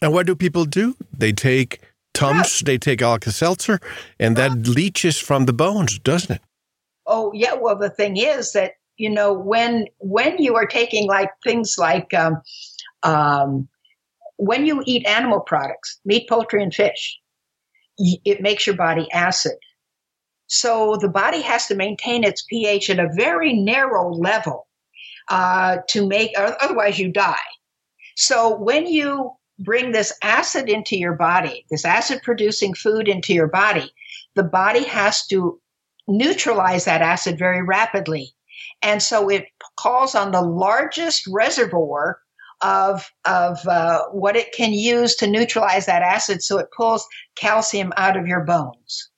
And what do people do? They take Tums, they take Alka Seltzer, and that uh-huh. leaches from the bones, doesn't it? Oh, yeah. Well, the thing is that, you know, when when you are taking like things like um, um, when you eat animal products, meat, poultry, and fish, it makes your body acid. So the body has to maintain its pH at a very narrow level uh, to make, otherwise you die. So when you bring this acid into your body, this acid producing food into your body, the body has to neutralize that acid very rapidly. And so it calls on the largest reservoir of, of uh, what it can use to neutralize that acid. So it pulls calcium out of your bones.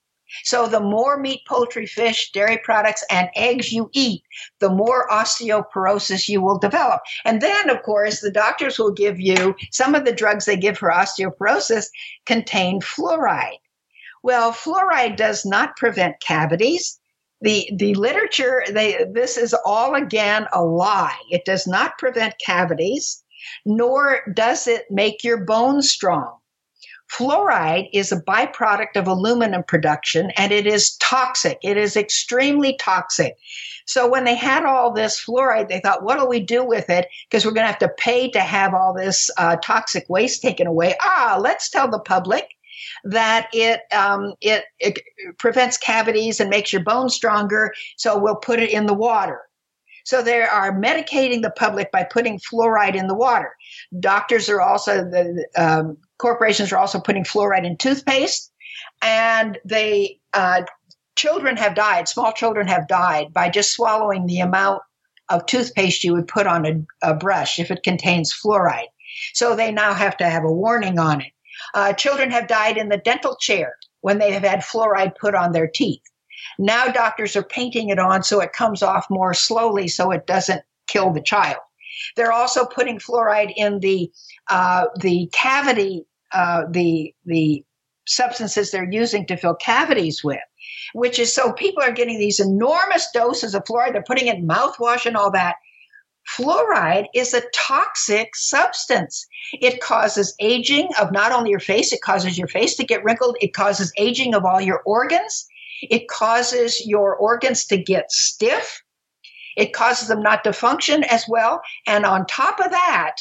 So the more meat, poultry, fish, dairy products, and eggs you eat, the more osteoporosis you will develop. And then, of course, the doctors will give you some of the drugs they give for osteoporosis contain fluoride. Well, fluoride does not prevent cavities. The, the literature, they, this is all again a lie. It does not prevent cavities, nor does it make your bones strong. Fluoride is a byproduct of aluminum production and it is toxic. It is extremely toxic. So when they had all this fluoride, they thought, what do we do with it? Because we're going to have to pay to have all this uh, toxic waste taken away. Ah, let's tell the public that it, um, it it prevents cavities and makes your bones stronger. So we'll put it in the water. So they are medicating the public by putting fluoride in the water. Doctors are also the um, corporations are also putting fluoride in toothpaste, and they uh, children have died. Small children have died by just swallowing the amount of toothpaste you would put on a, a brush if it contains fluoride. So they now have to have a warning on it. Uh, children have died in the dental chair when they have had fluoride put on their teeth. Now doctors are painting it on so it comes off more slowly so it doesn't kill the child. They're also putting fluoride in the uh, the cavity, uh, the the substances they're using to fill cavities with, which is so people are getting these enormous doses of fluoride. They're putting it in mouthwash and all that. Fluoride is a toxic substance. It causes aging of not only your face, it causes your face to get wrinkled, it causes aging of all your organs, it causes your organs to get stiff, it causes them not to function as well. And on top of that,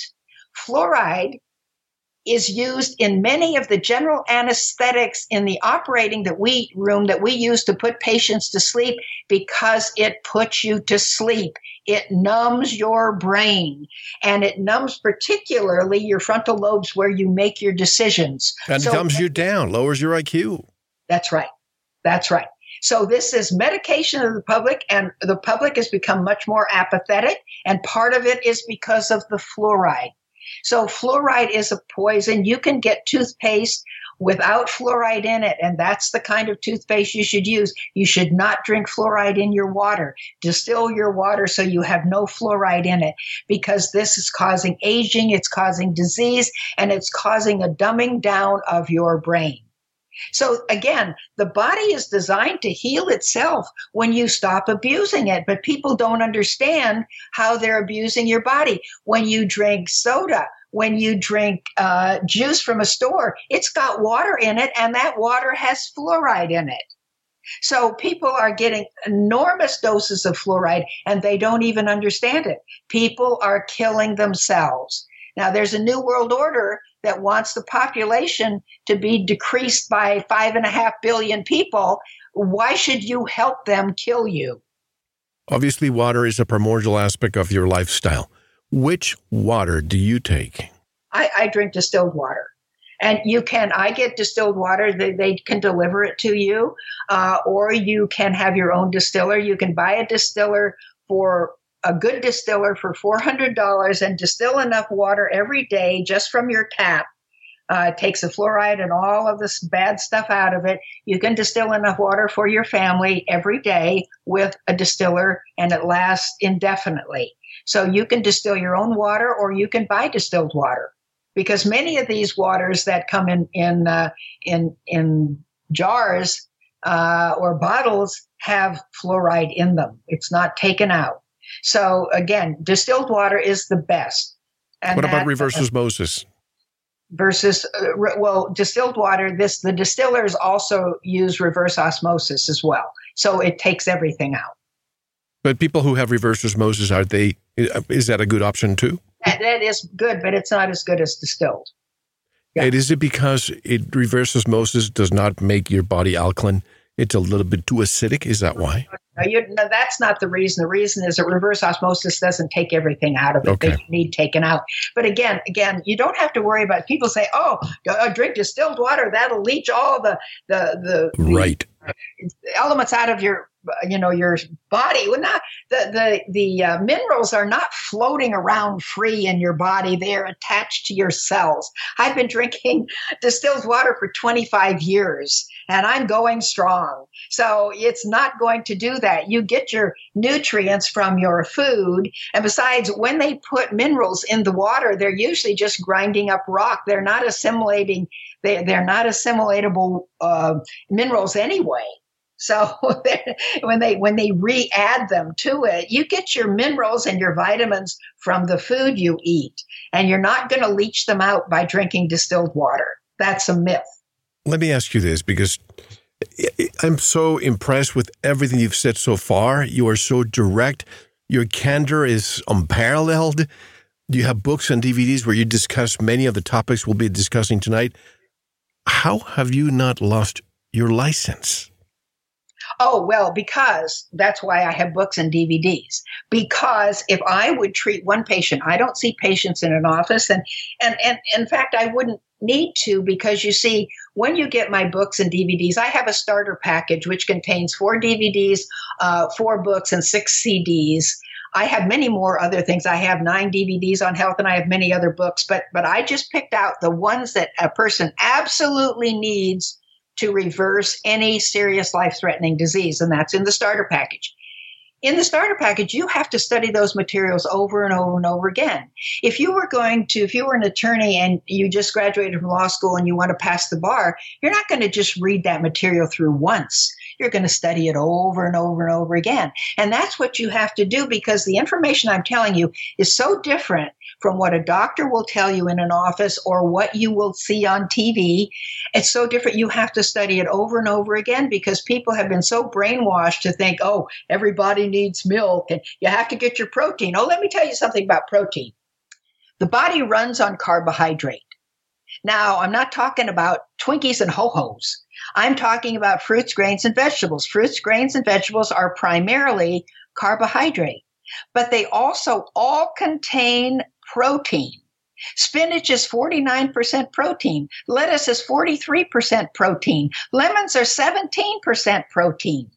fluoride is used in many of the general anesthetics in the operating that we room that we use to put patients to sleep because it puts you to sleep it numbs your brain and it numbs particularly your frontal lobes where you make your decisions and so, it dumbs you down lowers your iq that's right that's right so this is medication of the public, and the public has become much more apathetic. And part of it is because of the fluoride. So fluoride is a poison. You can get toothpaste without fluoride in it, and that's the kind of toothpaste you should use. You should not drink fluoride in your water. Distill your water so you have no fluoride in it because this is causing aging, it's causing disease, and it's causing a dumbing down of your brain. So again, the body is designed to heal itself when you stop abusing it, but people don't understand how they're abusing your body. When you drink soda, when you drink uh, juice from a store, it's got water in it, and that water has fluoride in it. So people are getting enormous doses of fluoride and they don't even understand it. People are killing themselves. Now, there's a new world order that wants the population to be decreased by five and a half billion people. Why should you help them kill you? Obviously, water is a primordial aspect of your lifestyle. Which water do you take? I, I drink distilled water. And you can, I get distilled water, they, they can deliver it to you, uh, or you can have your own distiller. You can buy a distiller for a good distiller for $400 and distill enough water every day just from your tap. Uh, takes the fluoride and all of this bad stuff out of it. You can distill enough water for your family every day with a distiller, and it lasts indefinitely. So you can distill your own water, or you can buy distilled water, because many of these waters that come in in uh, in in jars uh, or bottles have fluoride in them. It's not taken out. So again, distilled water is the best. And what about that, reverse osmosis? Versus, uh, well, distilled water. This the distillers also use reverse osmosis as well, so it takes everything out. But people who have reverse osmosis, are they? Uh, is that a good option too? that, that is good, but it's not as good as distilled. Yeah. And is it because it reverse osmosis does not make your body alkaline? It's a little bit too acidic. Is that why? No, you, no, that's not the reason. The reason is that reverse osmosis doesn't take everything out of it. Okay. They need taken out. But again, again, you don't have to worry about. People say, "Oh, drink distilled water. That'll leach all the the the, right the elements out of your you know your body well not the the the uh, minerals are not floating around free in your body they're attached to your cells i've been drinking distilled water for 25 years and i'm going strong. So it's not going to do that. You get your nutrients from your food. And besides when they put minerals in the water they're usually just grinding up rock. They're not assimilating they, they're not assimilatable uh, minerals anyway. So when they when they re-add them to it, you get your minerals and your vitamins from the food you eat, and you're not going to leach them out by drinking distilled water. That's a myth. Let me ask you this because I'm so impressed with everything you've said so far. You are so direct. Your candor is unparalleled. You have books and DVDs where you discuss many of the topics we'll be discussing tonight. How have you not lost your license? Oh, well, because that's why I have books and DVDs. Because if I would treat one patient, I don't see patients in an office. And, and, and in fact, I wouldn't need to because you see, when you get my books and DVDs, I have a starter package which contains four DVDs, uh, four books, and six CDs. I have many more other things. I have nine DVDs on health and I have many other books, but but I just picked out the ones that a person absolutely needs to reverse any serious life threatening disease, and that's in the starter package. In the starter package, you have to study those materials over and over and over again. If you were going to, if you were an attorney and you just graduated from law school and you want to pass the bar, you're not going to just read that material through once. You're going to study it over and over and over again. And that's what you have to do because the information I'm telling you is so different from what a doctor will tell you in an office or what you will see on TV. It's so different. You have to study it over and over again because people have been so brainwashed to think, oh, everybody needs milk and you have to get your protein. Oh, let me tell you something about protein. The body runs on carbohydrate. Now, I'm not talking about Twinkies and Ho Ho's. I'm talking about fruits, grains, and vegetables. Fruits, grains, and vegetables are primarily carbohydrate, but they also all contain protein. Spinach is 49% protein. Lettuce is 43% protein. Lemons are 17% protein.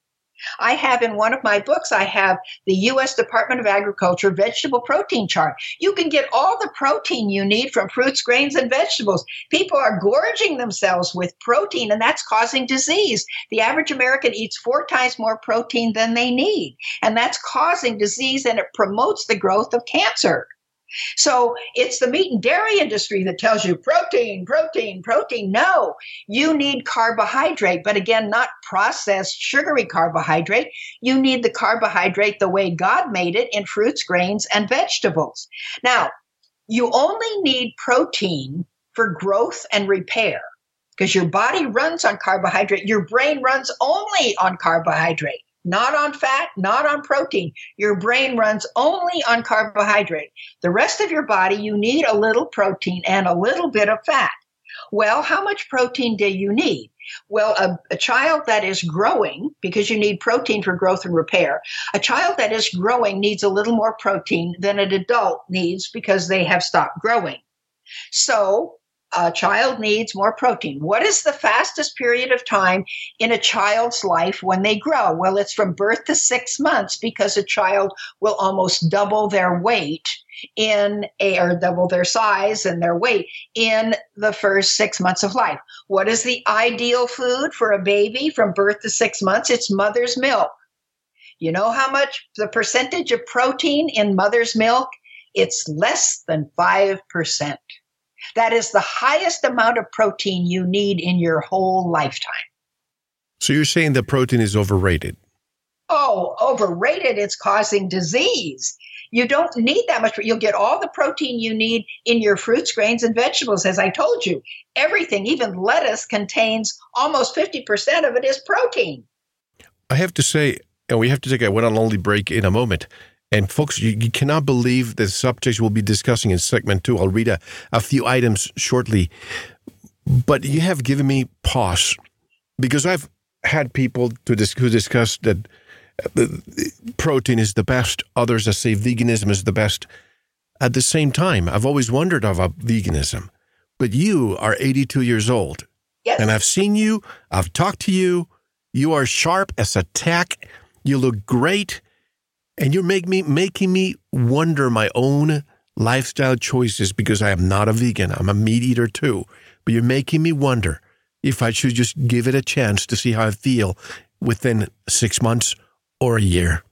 I have in one of my books, I have the U.S. Department of Agriculture vegetable protein chart. You can get all the protein you need from fruits, grains, and vegetables. People are gorging themselves with protein, and that's causing disease. The average American eats four times more protein than they need, and that's causing disease, and it promotes the growth of cancer. So it's the meat and dairy industry that tells you protein, protein, protein. No, you need carbohydrate, but again, not processed sugary carbohydrate. You need the carbohydrate the way God made it in fruits, grains, and vegetables. Now, you only need protein for growth and repair because your body runs on carbohydrate. Your brain runs only on carbohydrate not on fat, not on protein. Your brain runs only on carbohydrate. The rest of your body, you need a little protein and a little bit of fat. Well, how much protein do you need? Well, a, a, child that is growing, because you need protein for growth and repair, a child that is growing needs a little more protein than an adult needs because they have stopped growing. So, a child needs more protein. What is the fastest period of time in a child's life when they grow? Well, it's from birth to six months because a child will almost double their weight in a, or double their size and their weight in the first six months of life. What is the ideal food for a baby from birth to six months? It's mother's milk. You know how much the percentage of protein in mother's milk? It's less than 5%. That is the highest amount of protein you need in your whole lifetime. So you're saying that protein is overrated? Oh, overrated. It's causing disease. You don't need that much. You'll get all the protein you need in your fruits, grains, and vegetables. As I told you, everything, even lettuce, contains almost 50% of it is protein. I have to say, and we have to take a one on only break in a moment. And folks, you, you, cannot believe the subjects we'll be discussing in segment two. I'll read a, a few items shortly. But you have given me pause because I've had people to dis- who discuss that uh, protein is the best, others that say veganism is the best. At the same time, I've always wondered about veganism. But you are 82 years old. Yes. And I've seen you, I've talked to you. You are sharp as a tack. You look great and you're make me making me wonder my own lifestyle choices because I am not a vegan. I'm a meat eater too. But you're making me wonder if I should just give it a chance to see how I feel within six months or a year.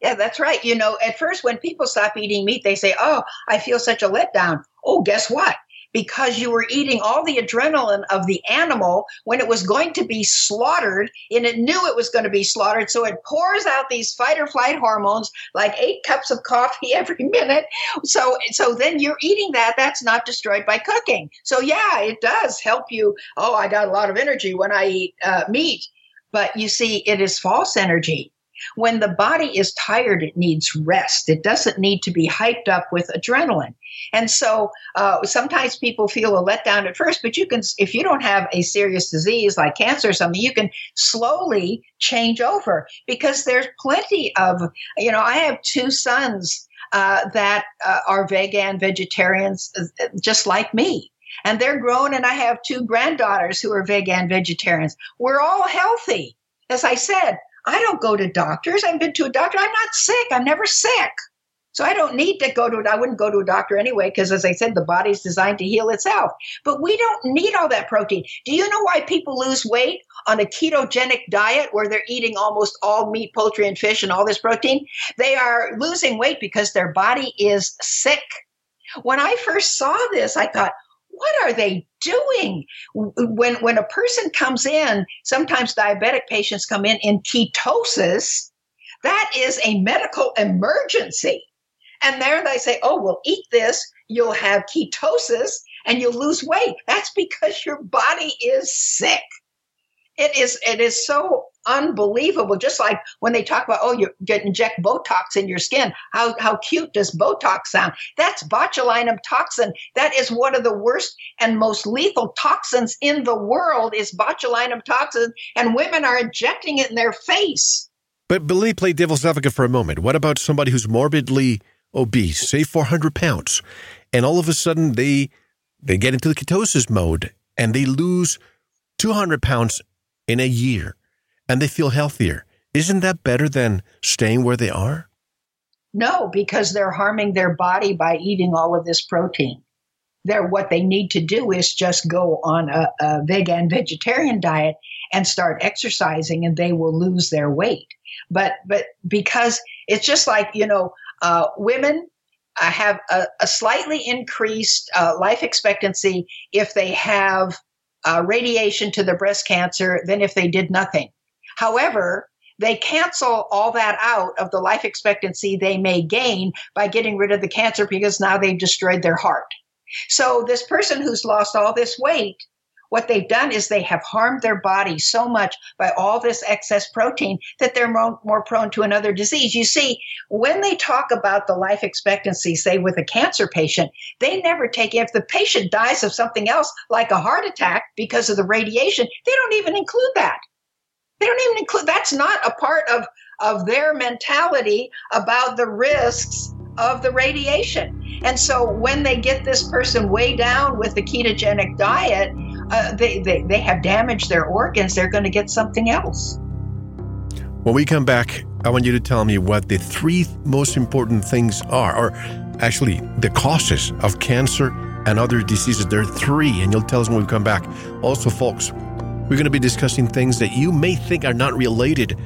Yeah, that's right. You know, at first, when people stop eating meat, they say, Oh, I feel such a letdown. Oh, guess what? Because you were eating all the adrenaline of the animal when it was going to be slaughtered and it knew it was going to be slaughtered. So it pours out these fight or flight hormones like eight cups of coffee every minute. So, so then you're eating that. That's not destroyed by cooking. So yeah, it does help you. Oh, I got a lot of energy when I eat uh, meat. But you see, it is false energy. When the body is tired, it needs rest. It doesn't need to be hyped up with adrenaline. And so uh, sometimes people feel a letdown at first, but you can, if you don't have a serious disease like cancer or something, you can slowly change over because there's plenty of, you know, I have two sons uh, that uh, are vegan vegetarians, uh, just like me and they're grown and i have two granddaughters who are vegan vegetarians we're all healthy as i said I don't go to doctors. I've been to a doctor. I'm not sick. I'm never sick. So I don't need to go to I wouldn't go to a doctor anyway because as I said the body's designed to heal itself. But we don't need all that protein. Do you know why people lose weight on a ketogenic diet where they're eating almost all meat, poultry and fish and all this protein? They are losing weight because their body is sick. When I first saw this, I thought, what are they doing? When when a person comes in sometimes diabetic patients come in in ketosis that is a medical emergency. And there they say oh well eat this. You'll have ketosis and you'll lose weight. That's because your body is sick. It is it is so unbelievable. Just like when they talk about, oh, you get inject Botox in your skin. How how cute does Botox sound? That's botulinum toxin. That is one of the worst and most lethal toxins in the world. Is botulinum toxin, and women are injecting it in their face. But believe, play devil's advocate for a moment. What about somebody who's morbidly obese, say 400 pounds, and all of a sudden they they get into the ketosis mode and they lose 200 pounds in a year and they feel healthier. Isn't that better than staying where they are? No, because they're harming their body by eating all of this protein. They're, what they need to do is just go on a, a vegan vegetarian diet and start exercising and they will lose their weight. But but because it's just like, you know, uh, women uh, have a, a, slightly increased uh, life expectancy if they have uh, radiation to their breast cancer than if they did nothing. However, they cancel all that out of the life expectancy they may gain by getting rid of the cancer because now they've destroyed their heart. So, this person who's lost all this weight what they've done is they have harmed their body so much by all this excess protein that they're more, more prone to another disease. You see, when they talk about the life expectancy, say with a cancer patient, they never take, if the patient dies of something else, like a heart attack because of the radiation, they don't even include that. They don't even include, that's not a part of, of their mentality about the risks of the radiation. And so when they get this person way down with the ketogenic diet, uh, they, they, they have damaged their organs, they're going to get something else. When we come back, I want you to tell me what the three most important things are, or actually the causes of cancer and other diseases. There are three, and you'll tell us when we come back. Also, folks, we're going to be discussing things that you may think are not related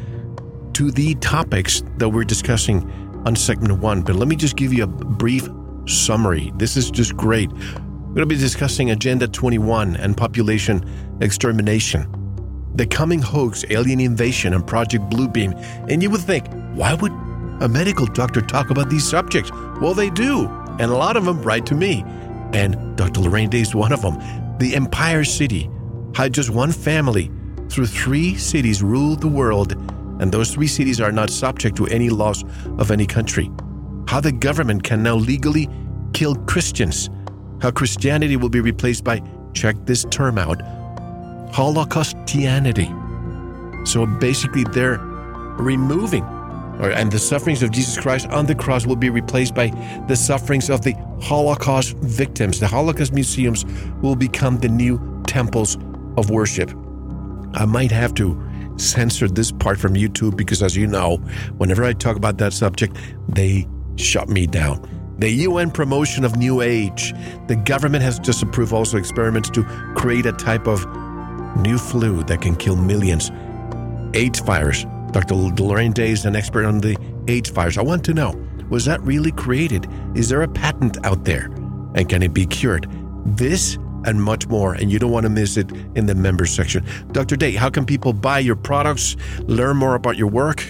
to the topics that we're discussing on segment one. But let me just give you a brief summary. This is just great. We're going to be discussing Agenda 21 and population extermination, the coming hoax, alien invasion, and Project Bluebeam. And you would think, why would a medical doctor talk about these subjects? Well, they do. And a lot of them write to me. And Dr. Lorraine Day is one of them. The Empire City had just one family through three cities ruled the world, and those three cities are not subject to any laws of any country. How the government can now legally kill Christians how Christianity will be replaced by, check this term out, Holocaustianity. So basically, they're removing, and the sufferings of Jesus Christ on the cross will be replaced by the sufferings of the Holocaust victims. The Holocaust museums will become the new temples of worship. I might have to censor this part from YouTube because, as you know, whenever I talk about that subject, they shut me down. The UN promotion of New Age. The government has disapproved also experiments to create a type of new flu that can kill millions. AIDS virus. Dr. Lorraine Day is an expert on the AIDS virus. I want to know was that really created? Is there a patent out there? And can it be cured? This and much more, and you don't want to miss it in the members section. Dr. Day, how can people buy your products, learn more about your work?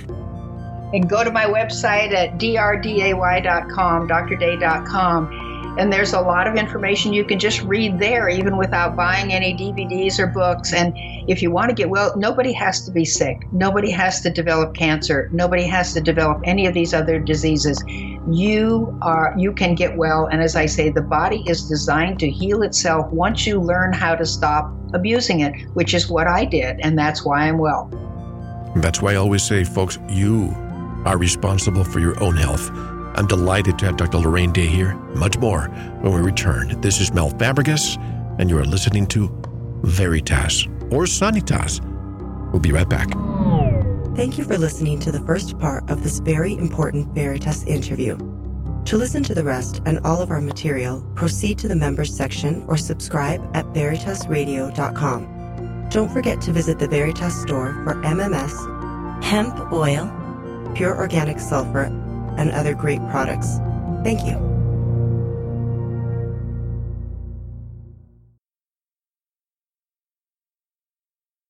and go to my website at drday.com, drday.com. And there's a lot of information you can just read there, even without buying any DVDs or books. And if you want to get well, nobody has to be sick. Nobody has to develop cancer. Nobody has to develop any of these other diseases. You are you can get well. And as I say, the body is designed to heal itself once you learn how to stop abusing it, which is what I did, and that's why I'm well. That's why I always say, folks, you are responsible for your own health. I'm delighted to have Dr. Lorraine Day here. Much more when we return. This is Mel Fabregas, and you are listening to Veritas or Sanitas. We'll be right back. Thank you for listening to the first part of this very important Veritas interview. To listen to the rest and all of our material, proceed to the members section or subscribe at veritasradio.com. Don't forget to visit the Veritas store for MMS, hemp oil, pure organic sulfur, and other great products. Thank you.